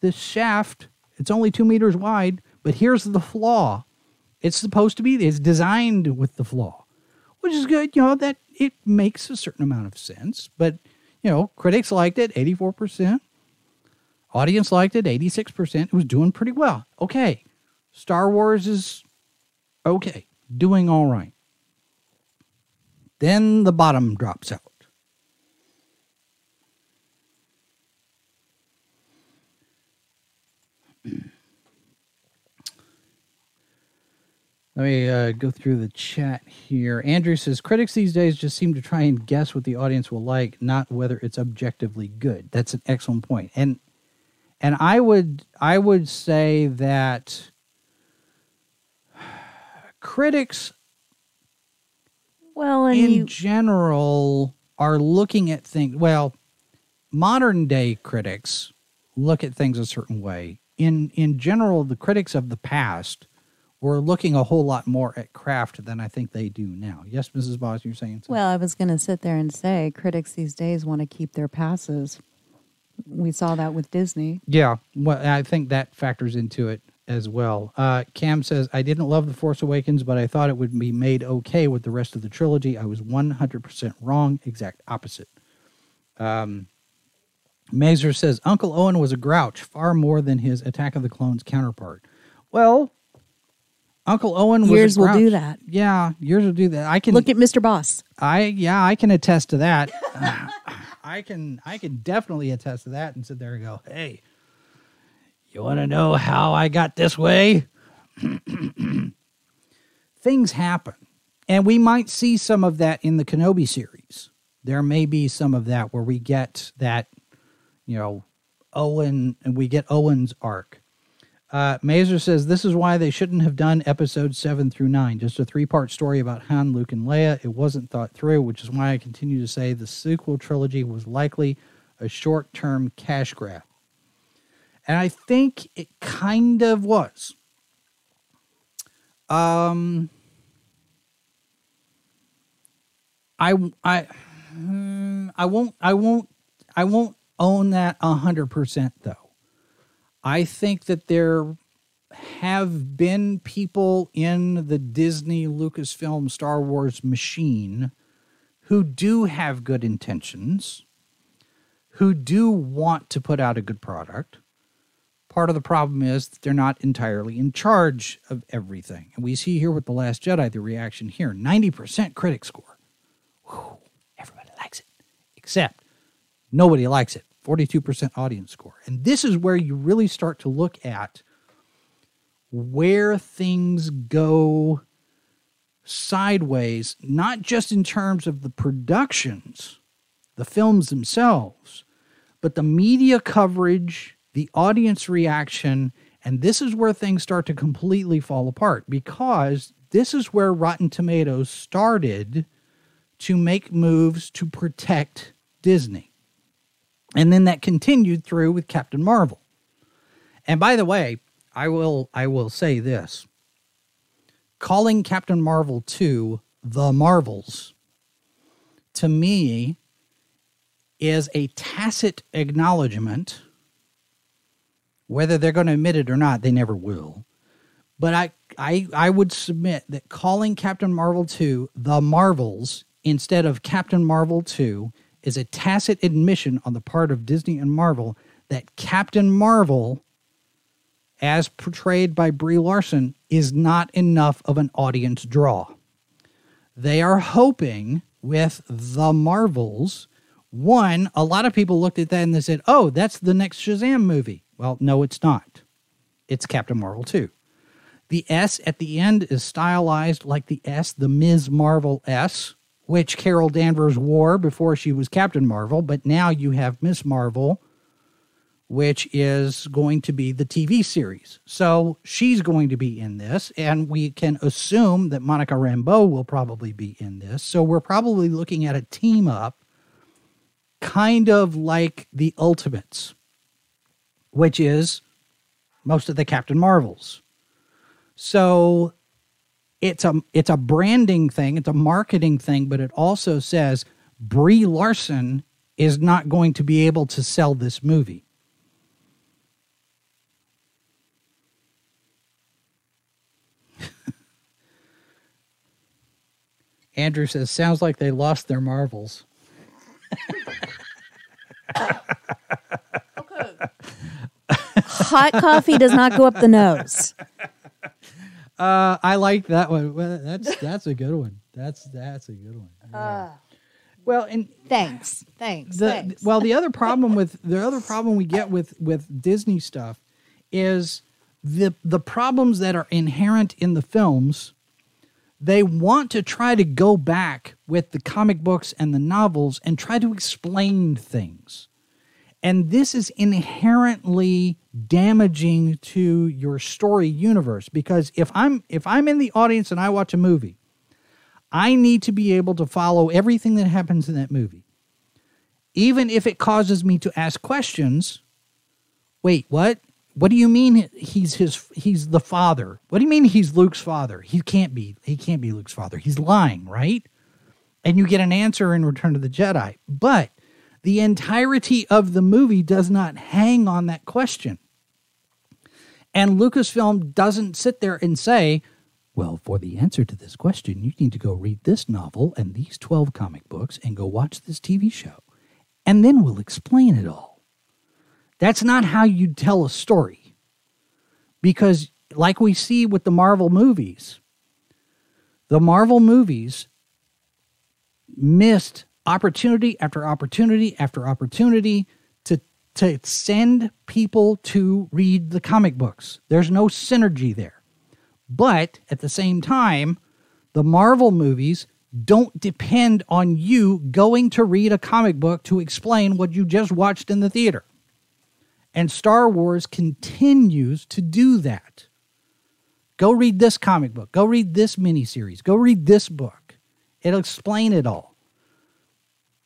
this shaft. It's only two meters wide, but here's the flaw. It's supposed to be it's designed with the flaw, which is good. You know that it makes a certain amount of sense. But you know, critics liked it, eighty four percent. Audience liked it, eighty six percent. It was doing pretty well. Okay, Star Wars is okay, doing all right. Then the bottom drops out. Let me uh, go through the chat here. Andrew says critics these days just seem to try and guess what the audience will like, not whether it's objectively good. That's an excellent point. And and I would I would say that critics well in you, general are looking at things well modern day critics look at things a certain way. In in general the critics of the past were looking a whole lot more at craft than i think they do now. Yes mrs boss you're saying something? well i was going to sit there and say critics these days want to keep their passes. We saw that with disney. Yeah well i think that factors into it as well. Uh, Cam says, I didn't love The Force Awakens, but I thought it would be made okay with the rest of the trilogy. I was 100% wrong, exact opposite. Um, Mazer says, Uncle Owen was a grouch far more than his Attack of the Clones counterpart. Well, Uncle Owen was years will do that. Yeah, years will do that. I can look at Mr. Boss. I yeah, I can attest to that. [laughs] I can I can definitely attest to that and sit there and go, hey, you want to know how I got this way? [clears throat] Things happen. And we might see some of that in the Kenobi series. There may be some of that where we get that, you know, Owen, and we get Owen's arc. Uh, Mazer says this is why they shouldn't have done episodes seven through nine, just a three part story about Han, Luke, and Leia. It wasn't thought through, which is why I continue to say the sequel trilogy was likely a short term cash grab. And I think it kind of was. Um, I I hmm, I won't I won't I won't own that hundred percent though. I think that there have been people in the Disney Lucasfilm Star Wars machine who do have good intentions, who do want to put out a good product, Part of the problem is that they're not entirely in charge of everything. And we see here with The Last Jedi the reaction here 90% critic score. Whew, everybody likes it, except nobody likes it. 42% audience score. And this is where you really start to look at where things go sideways, not just in terms of the productions, the films themselves, but the media coverage, the audience reaction, and this is where things start to completely fall apart because this is where Rotten Tomatoes started to make moves to protect Disney. And then that continued through with Captain Marvel. And by the way, I will I will say this. Calling Captain Marvel 2 The Marvels to me is a tacit acknowledgement whether they're going to admit it or not, they never will. But I I I would submit that calling Captain Marvel 2 The Marvels instead of Captain Marvel 2 is a tacit admission on the part of Disney and Marvel that Captain Marvel, as portrayed by Brie Larson, is not enough of an audience draw. They are hoping with The Marvels, one, a lot of people looked at that and they said, oh, that's the next Shazam movie. Well, no, it's not. It's Captain Marvel 2. The S at the end is stylized like the S, the Ms. Marvel S, which Carol Danvers wore before she was Captain Marvel, but now you have Miss Marvel, which is going to be the TV series. So she's going to be in this, and we can assume that Monica Rambeau will probably be in this. So we're probably looking at a team up, kind of like the Ultimates, which is most of the Captain Marvels. So it's a it's a branding thing, it's a marketing thing, but it also says Brie Larson is not going to be able to sell this movie. [laughs] Andrew says, sounds like they lost their marvels. [laughs] Hot coffee does not go up the nose. Uh, I like that one. Well, that's that's a good one. That's that's a good one. Yeah. well, and Thanks. Thanks. the thanks. well, the other problem with the other problem we get with with Disney stuff is the the problems that are inherent in the films. They want to try to go back with the comic books and the novels and try to explain things. And this is inherently damaging to your story universe because if I'm if I'm in the audience and I watch a movie, I need to be able to follow everything that happens in that movie. Even if it causes me to ask questions, wait, what? What do you mean he's his he's the father? What do you mean he's Luke's father? He can't be. He can't be Luke's father. He's lying, right? And you get an answer in Return to the Jedi. But the entirety of the movie does not hang on that question. And Lucasfilm doesn't sit there and say, well, for the answer to this question, you need to go read this novel and these 12 comic books and go watch this TV show. And then we'll explain it all. That's not how you tell a story. Because, like we see with the Marvel movies, the Marvel movies missed opportunity after opportunity after opportunity to to send people to read the comic books. There's no synergy there. But at the same time, the Marvel movies don't depend on you going to read a comic book to explain what you just watched in the theater. And Star Wars continues to do that. Go read this comic book. Go read this miniseries. Go read this book. It'll explain it all.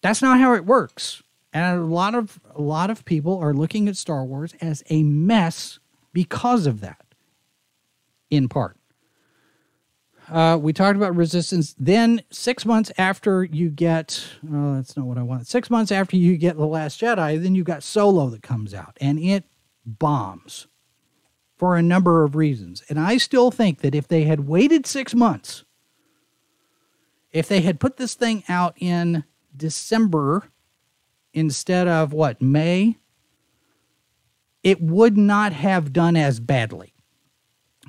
That's not how it works. And a lot of a lot of people are looking at Star Wars as a mess because of that. In part. Uh, we talked about resistance. Then six months after you get, oh, that's not what I want. Six months after you get the Last Jedi, then you got Solo that comes out, and it bombs for a number of reasons. And I still think that if they had waited six months, if they had put this thing out in December instead of what, May, it would not have done as badly.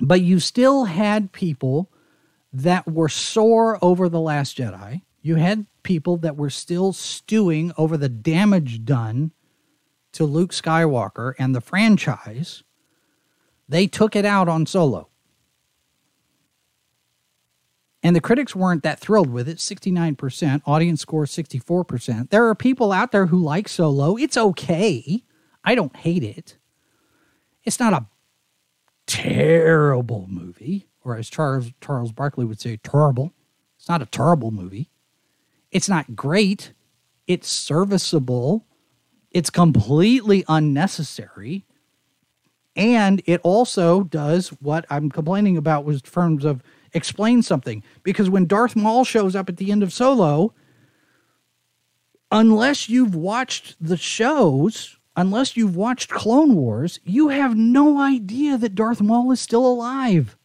But you still had people that were sore over The Last Jedi. You had people that were still stewing over the damage done to Luke Skywalker and the franchise. They took it out on Solo. And the critics weren't that thrilled with it 69%, audience score 64%. There are people out there who like Solo. It's okay. I don't hate it. It's not a terrible movie, or as Charles Charles Barkley would say, terrible. It's not a terrible movie. It's not great. It's serviceable. It's completely unnecessary. And it also does what I'm complaining about was terms of explain something. Because when Darth Maul shows up at the end of Solo, unless you've watched the shows, unless you've watched Clone Wars, you have no idea that Darth Maul is still alive.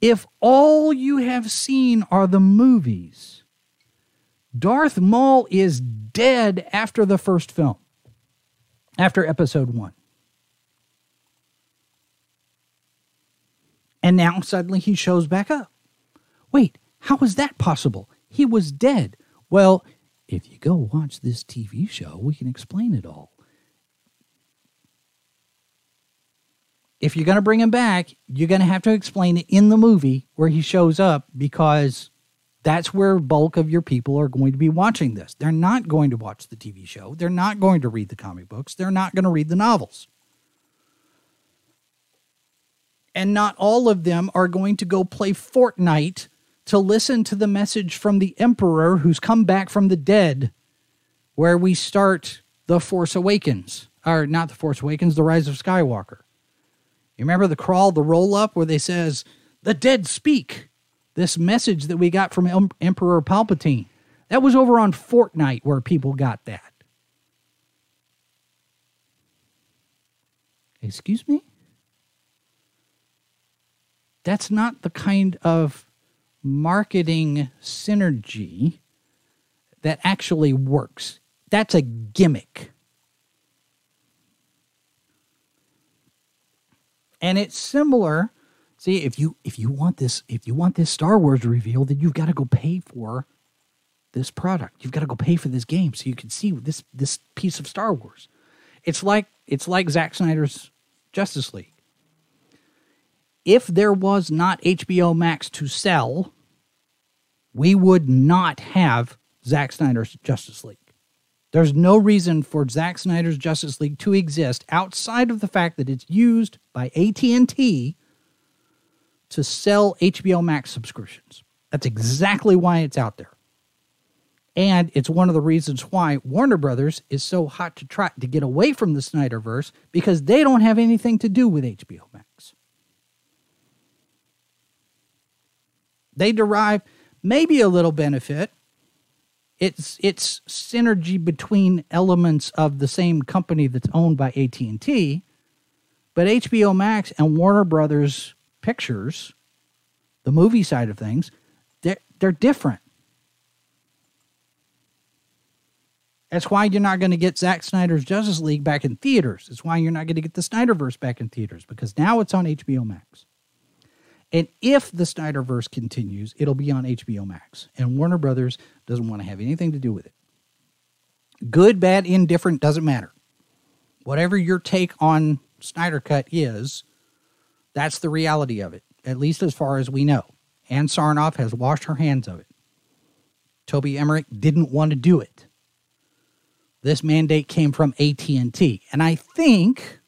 If all you have seen are the movies, Darth Maul is dead after the first film, after episode one. And now suddenly he shows back up. Wait, how is that possible? He was dead. Well, if you go watch this TV show, we can explain it all. If you're going to bring him back, you're going to have to explain it in the movie where he shows up because that's where bulk of your people are going to be watching this. They're not going to watch the TV show. They're not going to read the comic books. They're not going to read the novels and not all of them are going to go play Fortnite to listen to the message from the Emperor who's come back from the dead, where we start The Force Awakens, or not The Force Awakens, The Rise of Skywalker. You remember the crawl, the roll up, where they says, The dead speak. This message that we got from em- Emperor Palpatine. That was over on Fortnite where people got that. Excuse me? That's not the kind of marketing synergy that actually works. That's a gimmick. And it's similar. See, if you if you want this if you want this Star Wars reveal, then you've got to go pay for this product. You've got to go pay for this game so you can see this this piece of Star Wars. It's like it's like Zack Snyder's Justice League if there was not HBO Max to sell, we would not have Zack Snyder's Justice League. There's no reason for Zack Snyder's Justice League to exist outside of the fact that it's used by AT&T to sell HBO Max subscriptions. That's exactly why it's out there. And it's one of the reasons why Warner Brothers is so hot to try to get away from the Snyderverse because they don't have anything to do with HBO Max. They derive maybe a little benefit. It's it's synergy between elements of the same company that's owned by AT&T, but HBO Max and Warner Brothers Pictures, the movie side of things, they're, they're different. That's why you're not going to get Zack Snyder's Justice League back in theaters. That's why you're not going to get the Snyderverse back in theaters because now it's on HBO Max. And if the Snyderverse continues, it'll be on HBO Max. And Warner Brothers doesn't want to have anything to do with it. Good, bad, indifferent doesn't matter. Whatever your take on Snyder Cut is, that's the reality of it, at least as far as we know. Ann Sarnoff has washed her hands of it. Toby Emmerich didn't want to do it. This mandate came from AT&T. And I think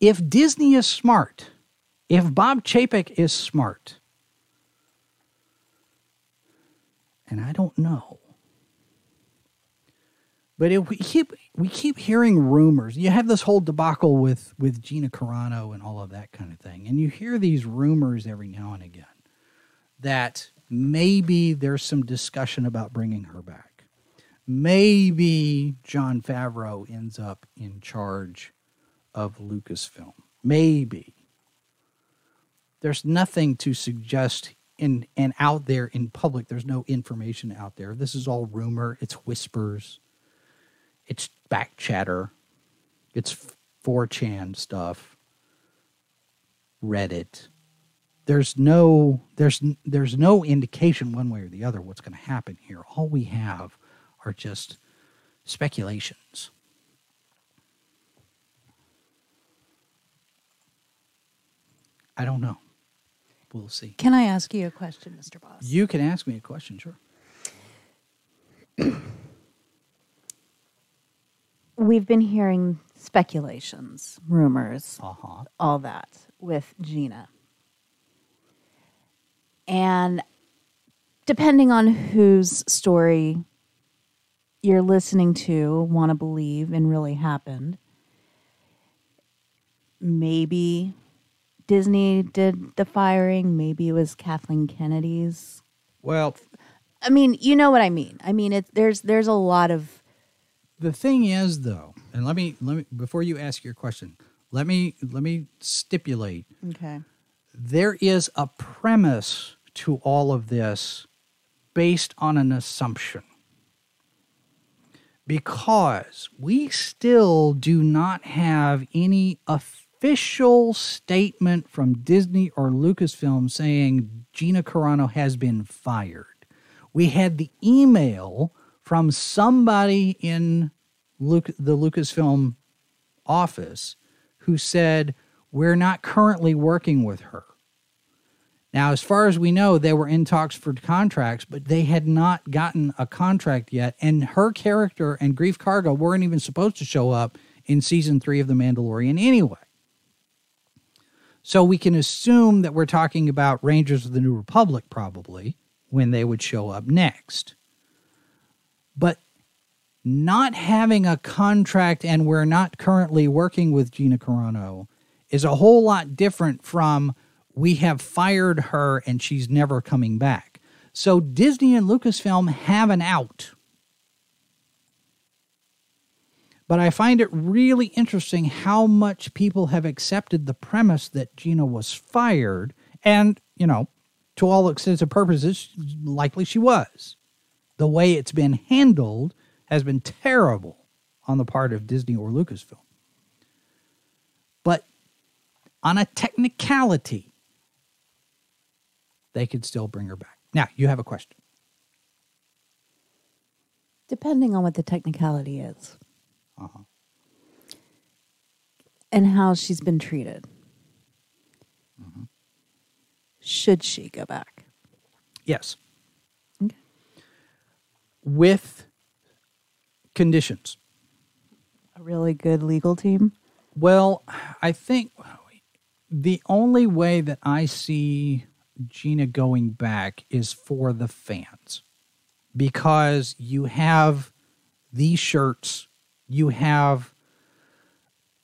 if Disney is smart, if Bob Chapek is smart, and I don't know, but we keep we keep hearing rumors. You have this whole debacle with with Gina Carano and all of that kind of thing, and you hear these rumors every now and again that maybe there's some discussion about bringing her back. Maybe Jon Favreau ends up in charge of Lucasfilm. Maybe there's nothing to suggest in and out there in public. There's no information out there. This is all rumor. It's whispers. It's back chatter. It's 4chan stuff. Reddit. There's no there's there's no indication one way or the other what's going to happen here. All we have are just speculations. I don't know. We'll see. Can I ask you a question, Mr. Boss? You can ask me a question, sure. [clears throat] We've been hearing speculations, rumors, Uh huh. all that with Gina. And depending on whose story you're listening to, want to believe, and really happened, maybe Disney did the firing, maybe it was Kathleen Kennedy's. Well, I mean, you know what I mean. I mean, it's there's there's a lot of the thing is, though, and let me let me before you ask your question, let me let me stipulate okay. there is a premise to all of this based on an assumption. Because we still do not have any official statement from Disney or Lucasfilm saying Gina Carano has been fired. We had the email from somebody in Luke, the Lucasfilm office who said, We're not currently working with her. Now, as far as we know, they were in talks for contracts, but they had not gotten a contract yet. And her character and Greef Karga weren't even supposed to show up in season three of The Mandalorian anyway. So we can assume that we're talking about Rangers of the New Republic probably when they would show up next. But not having a contract and we're not currently working with Gina Carano is a whole lot different from we have fired her and she's never coming back. So Disney and Lucasfilm have an out. But I find it really interesting how much people have accepted the premise that Gina was fired. And, you know, to all extents and purposes, likely she was. The way it's been handled has been terrible on the part of Disney or Lucasfilm. But on a technicality, they could still bring her back. Now, you have a question. Depending on what the technicality is Uh-huh. and how she's been treated. Should she go back? Yes. Okay. With conditions. A really good legal team? Well, I think the only way that I see Gina going back is for the fans because you have these shirts, you have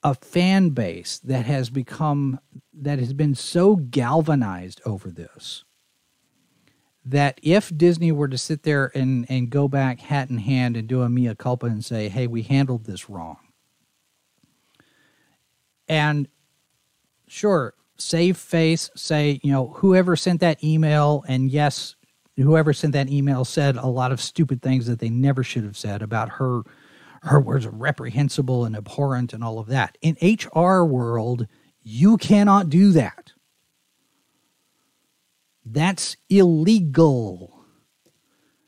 a fan base that has become that has been so galvanized over this that if Disney were to sit there and and go back hat in hand and do a mea culpa and say, "Hey, we handled this wrong," and sure, save face, say, you know, whoever sent that email, and yes, whoever sent that email said a lot of stupid things that they never should have said about her. Her words are reprehensible and abhorrent and all of that. In HR world, you cannot do that. That's illegal.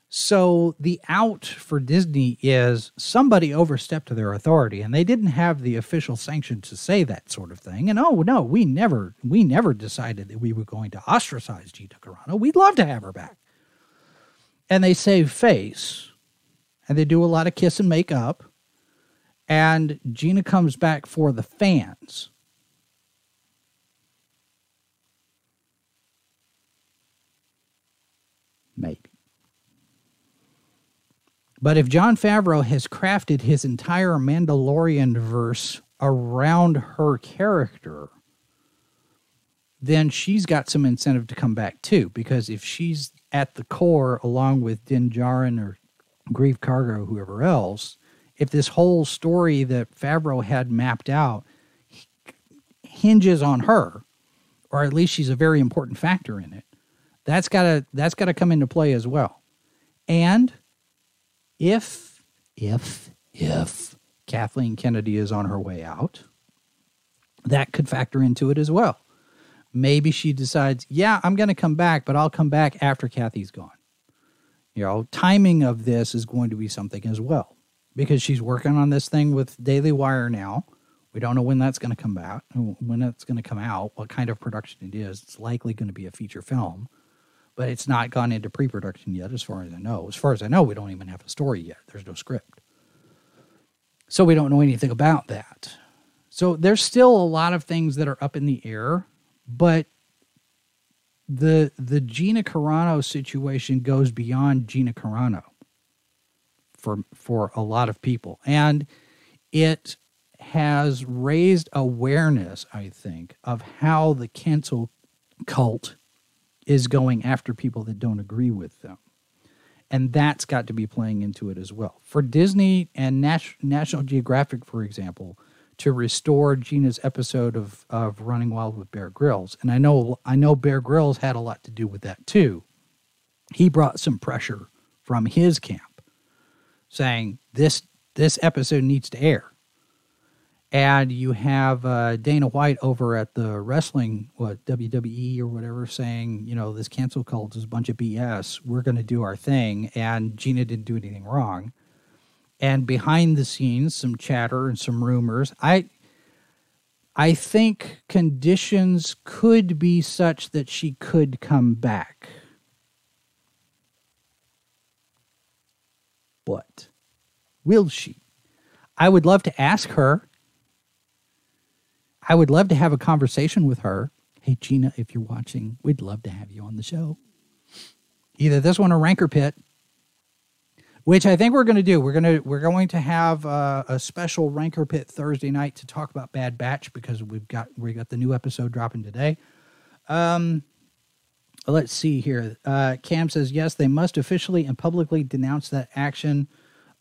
So the out for Disney is somebody overstepped their authority and they didn't have the official sanction to say that sort of thing. And oh no, we never we never decided that we were going to ostracize Gina Carano. We'd love to have her back. And they save face and they do a lot of kiss and make up. And Gina comes back for the fans. Maybe. But if Jon Favreau has crafted his entire Mandalorian verse around her character, then she's got some incentive to come back too. Because if she's at the core, along with Din Djarin or Greef Karga, whoever else, if this whole story that Favreau had mapped out hinges on her, or at least she's a very important factor in it, that's gotta that's gotta come into play as well. And if if if Kathleen Kennedy is on her way out, that could factor into it as well. Maybe she decides, yeah, I'm going to come back, but I'll come back after Kathy's gone. You know, timing of this is going to be something as well because she's working on this thing with Daily Wire now, We don't know when that's going to come out, when that's going to come out, what kind of production it is. It's likely going to be a feature film, but it's not gone into pre-production yet, as far as I know. As far as I know, we don't even have a story yet. There's no script, so we don't know anything about that. So there's still a lot of things that are up in the air, but the the Gina Carano situation goes beyond Gina Carano for for a lot of people, and it has raised awareness, I think, of how the cancel cult is going after people that don't agree with them. And that's got to be playing into it as well. For Disney and Nas- National Geographic, for example, to restore Gina's episode of, of Running Wild with Bear Grylls, and I know I know Bear Grylls had a lot to do with that too. He brought some pressure from his camp, saying this this episode needs to air and you have uh, Dana White over at the wrestling, what WWE or whatever, saying, you know, this cancel cult is a bunch of BS. We're going to do our thing, and Gina didn't do anything wrong. And behind the scenes, some chatter and some rumors. I, I think conditions could be such that she could come back. But will she? I would love to ask her I would love to have a conversation with her. Hey, Gina, if you're watching, we'd love to have you on the show. Either this one or Rancor Pit, which I think we're going to do. We're going to we're going to have uh, a special Rancor Pit Thursday night to talk about Bad Batch because we've got we got the new episode dropping today. Um, let's see here. Uh, Cam says yes, they must officially and publicly denounce that action.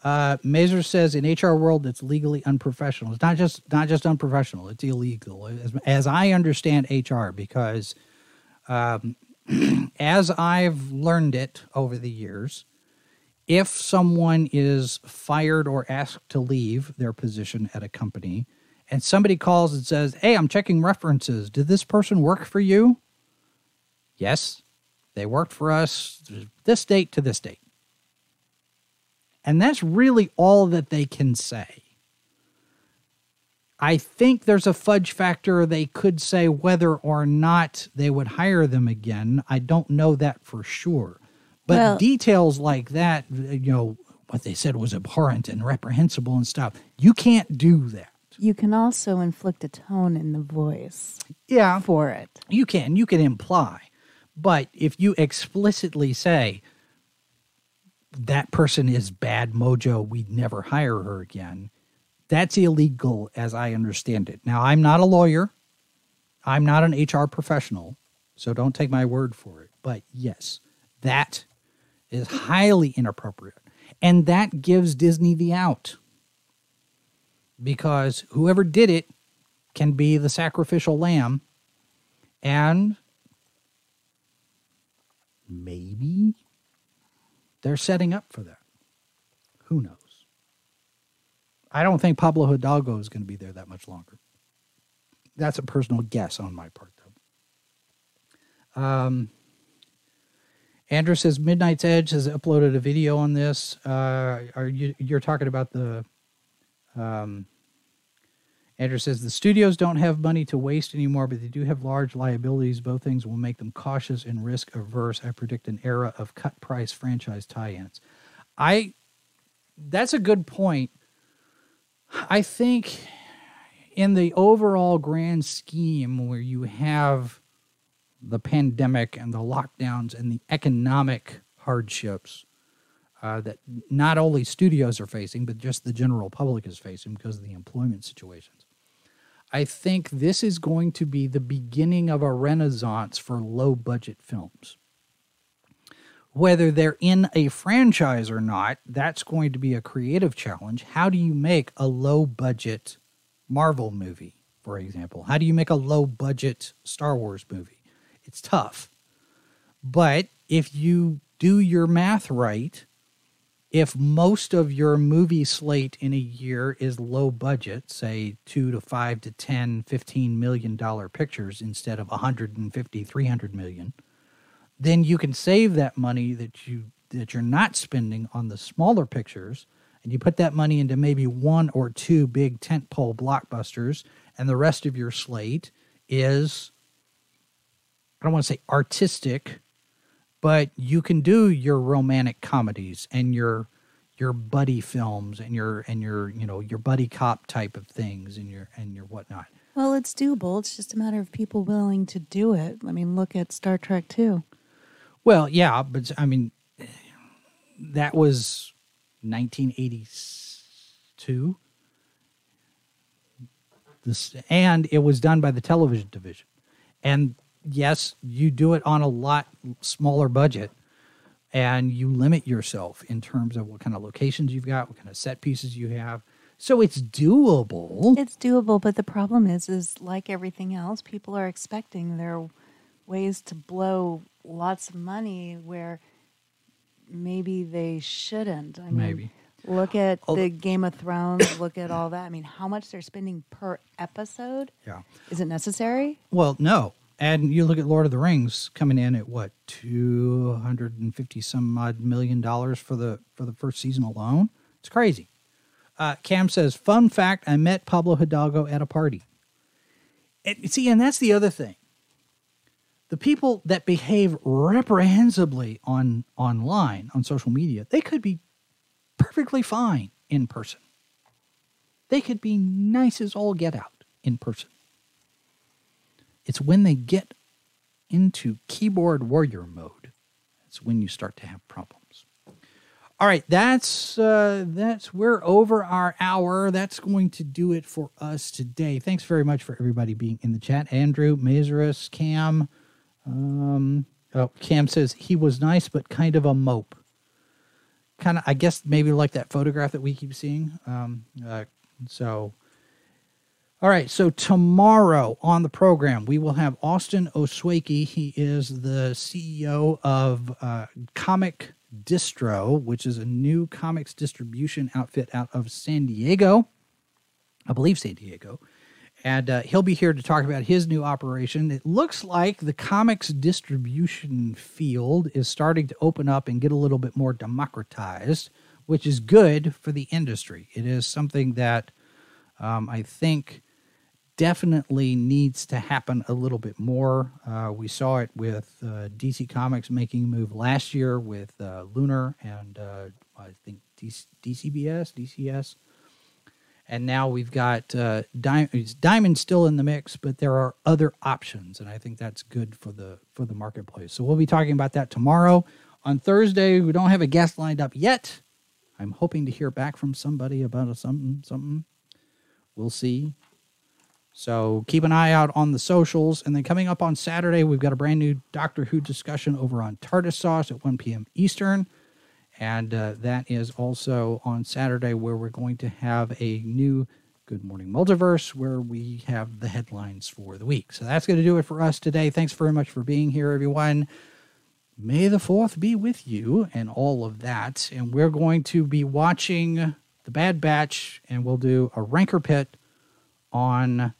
Uh, Mazer says in HR world it's legally unprofessional. It's not just not just unprofessional; it's illegal, as, as I understand HR. Because um, [clears throat] as I've learned it over the years, if someone is fired or asked to leave their position at a company, and somebody calls and says, "Hey, I'm checking references. Did this person work for you?" Yes, they worked for us this date to this date. And that's really all that they can say. I think there's a fudge factor. They could say whether or not they would hire them again. I don't know that for sure. But well, details like that, uh, you know, what they said was abhorrent and reprehensible and stuff, you can't do that. You can also inflict a tone in the voice. Yeah. For it. You can. You can imply. But if you explicitly say, that person is bad mojo. We'd never hire her again. That's illegal as I understand it. Now, I'm not a lawyer. I'm not an HR professional, so don't take my word for it. But yes, that is highly inappropriate. And that gives Disney the out. Because whoever did it can be the sacrificial lamb. And maybe they're setting up for that. Who knows? I don't think Pablo Hidalgo is going to be there that much longer. That's a personal guess on my part, though. Um, Andrew says Midnight's Edge has uploaded a video on this. Uh, are you you're talking about the um, Andrew says the studios don't have money to waste anymore, but they do have large liabilities. Both things will make them cautious and risk averse. I predict an era of cut price franchise tie-ins. I that's a good point. I think in the overall grand scheme where you have the pandemic and the lockdowns and the economic hardships uh, that not only studios are facing, but just the general public is facing because of the employment situations. I think this is going to be the beginning of a renaissance for low budget films. Whether they're in a franchise or not, that's going to be a creative challenge. How do you make a low budget Marvel movie, for example? How do you make a low budget Star Wars movie? It's tough. But if you do your math right, if most of your movie slate in a year is low budget, say two to five to 10, 15 million dollar pictures instead of 150, 300 million, then you can save that money that you that you're not spending on the smaller pictures and you put that money into maybe one or two big tentpole blockbusters, and the rest of your slate is I don't want to say artistic, but you can do your romantic comedies and your your buddy films and your and your you know your buddy cop type of things and your and your whatnot. Well, it's doable. It's just a matter of people willing to do it. I mean, look at Star Trek too. Well, yeah, but I mean, that was 1982. This and it was done by the television division, and yes, you do it on a lot smaller budget, and you limit yourself in terms of what kind of locations you've got, what kind of set pieces you have. So it's doable. It's doable, but the problem is, is like everything else, people are expecting their ways to blow lots of money where maybe they shouldn't. I mean, Maybe. Look at Oh. the Game of Thrones. look at all that. I mean, how much they're spending per episode? Yeah. Is it necessary? Well, no. And you look at Lord of the Rings coming in at what two hundred and fifty some odd million dollars for the for the first season alone. It's crazy. Uh, Cam says, "Fun fact: I met Pablo Hidalgo at a party." And, see, and that's the other thing. The people that behave reprehensibly on online on social media, they could be perfectly fine in person. They could be nice as all get out in person. It's when they get into keyboard warrior mode, that's when you start to have problems. All right, that's uh, that's we're over our hour. That's going to do it for us today. Thanks very much for everybody being in the chat. Andrew, Mazarus, Cam. Um, oh, Cam says he was nice, but kind of a mope. Kind of, I guess, maybe like that photograph that we keep seeing. Um, uh, so all right, so tomorrow on the program, we will have Austin Oswaki. He is the CEO of uh, Comic Distro, which is a new comics distribution outfit out of San Diego. I believe San Diego. And uh, he'll be here to talk about his new operation. It looks like the comics distribution field is starting to open up and get a little bit more democratized, which is good for the industry. It is something that um, I think definitely needs to happen a little bit more. Uh, we saw it with uh, DC Comics making a move last year with uh, Lunar and uh, I think DC, DCBS, DCS. And now we've got uh, Diamond. Diamond still in the mix, but there are other options, and I think that's good for the for the marketplace. So we'll be talking about that tomorrow. On Thursday, we don't have a guest lined up yet. I'm hoping to hear back from somebody about a something something. We'll see. So keep an eye out on the socials. And then coming up on Saturday, we've got a brand new Doctor Who discussion over on TARDIS Sauce at 1 p.m. Eastern. And uh, that is also on Saturday, where we're going to have a new Good Morning Multiverse, where we have the headlines for the week. So that's going to do it for us today. Thanks very much for being here, everyone. May the 4th be with you and all of that. And we're going to be watching The Bad Batch, and we'll do a Rancor Pit on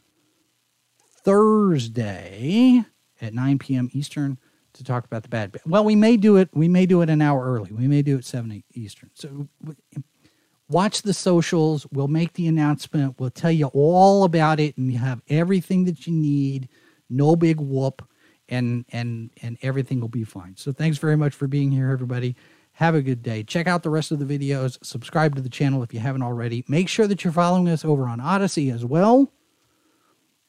Thursday at 9 p.m. Eastern to talk about the bad. Well, we may do it. We may do it an hour early. We may do it 7 Eastern. So watch the socials. We'll make the announcement. We'll tell you all about it, and you have everything that you need. No big whoop, and and and everything will be fine. So thanks very much for being here, everybody. Have a good day. Check out the rest of the videos. Subscribe to the channel if you haven't already. Make sure that you're following us over on Odysee as well.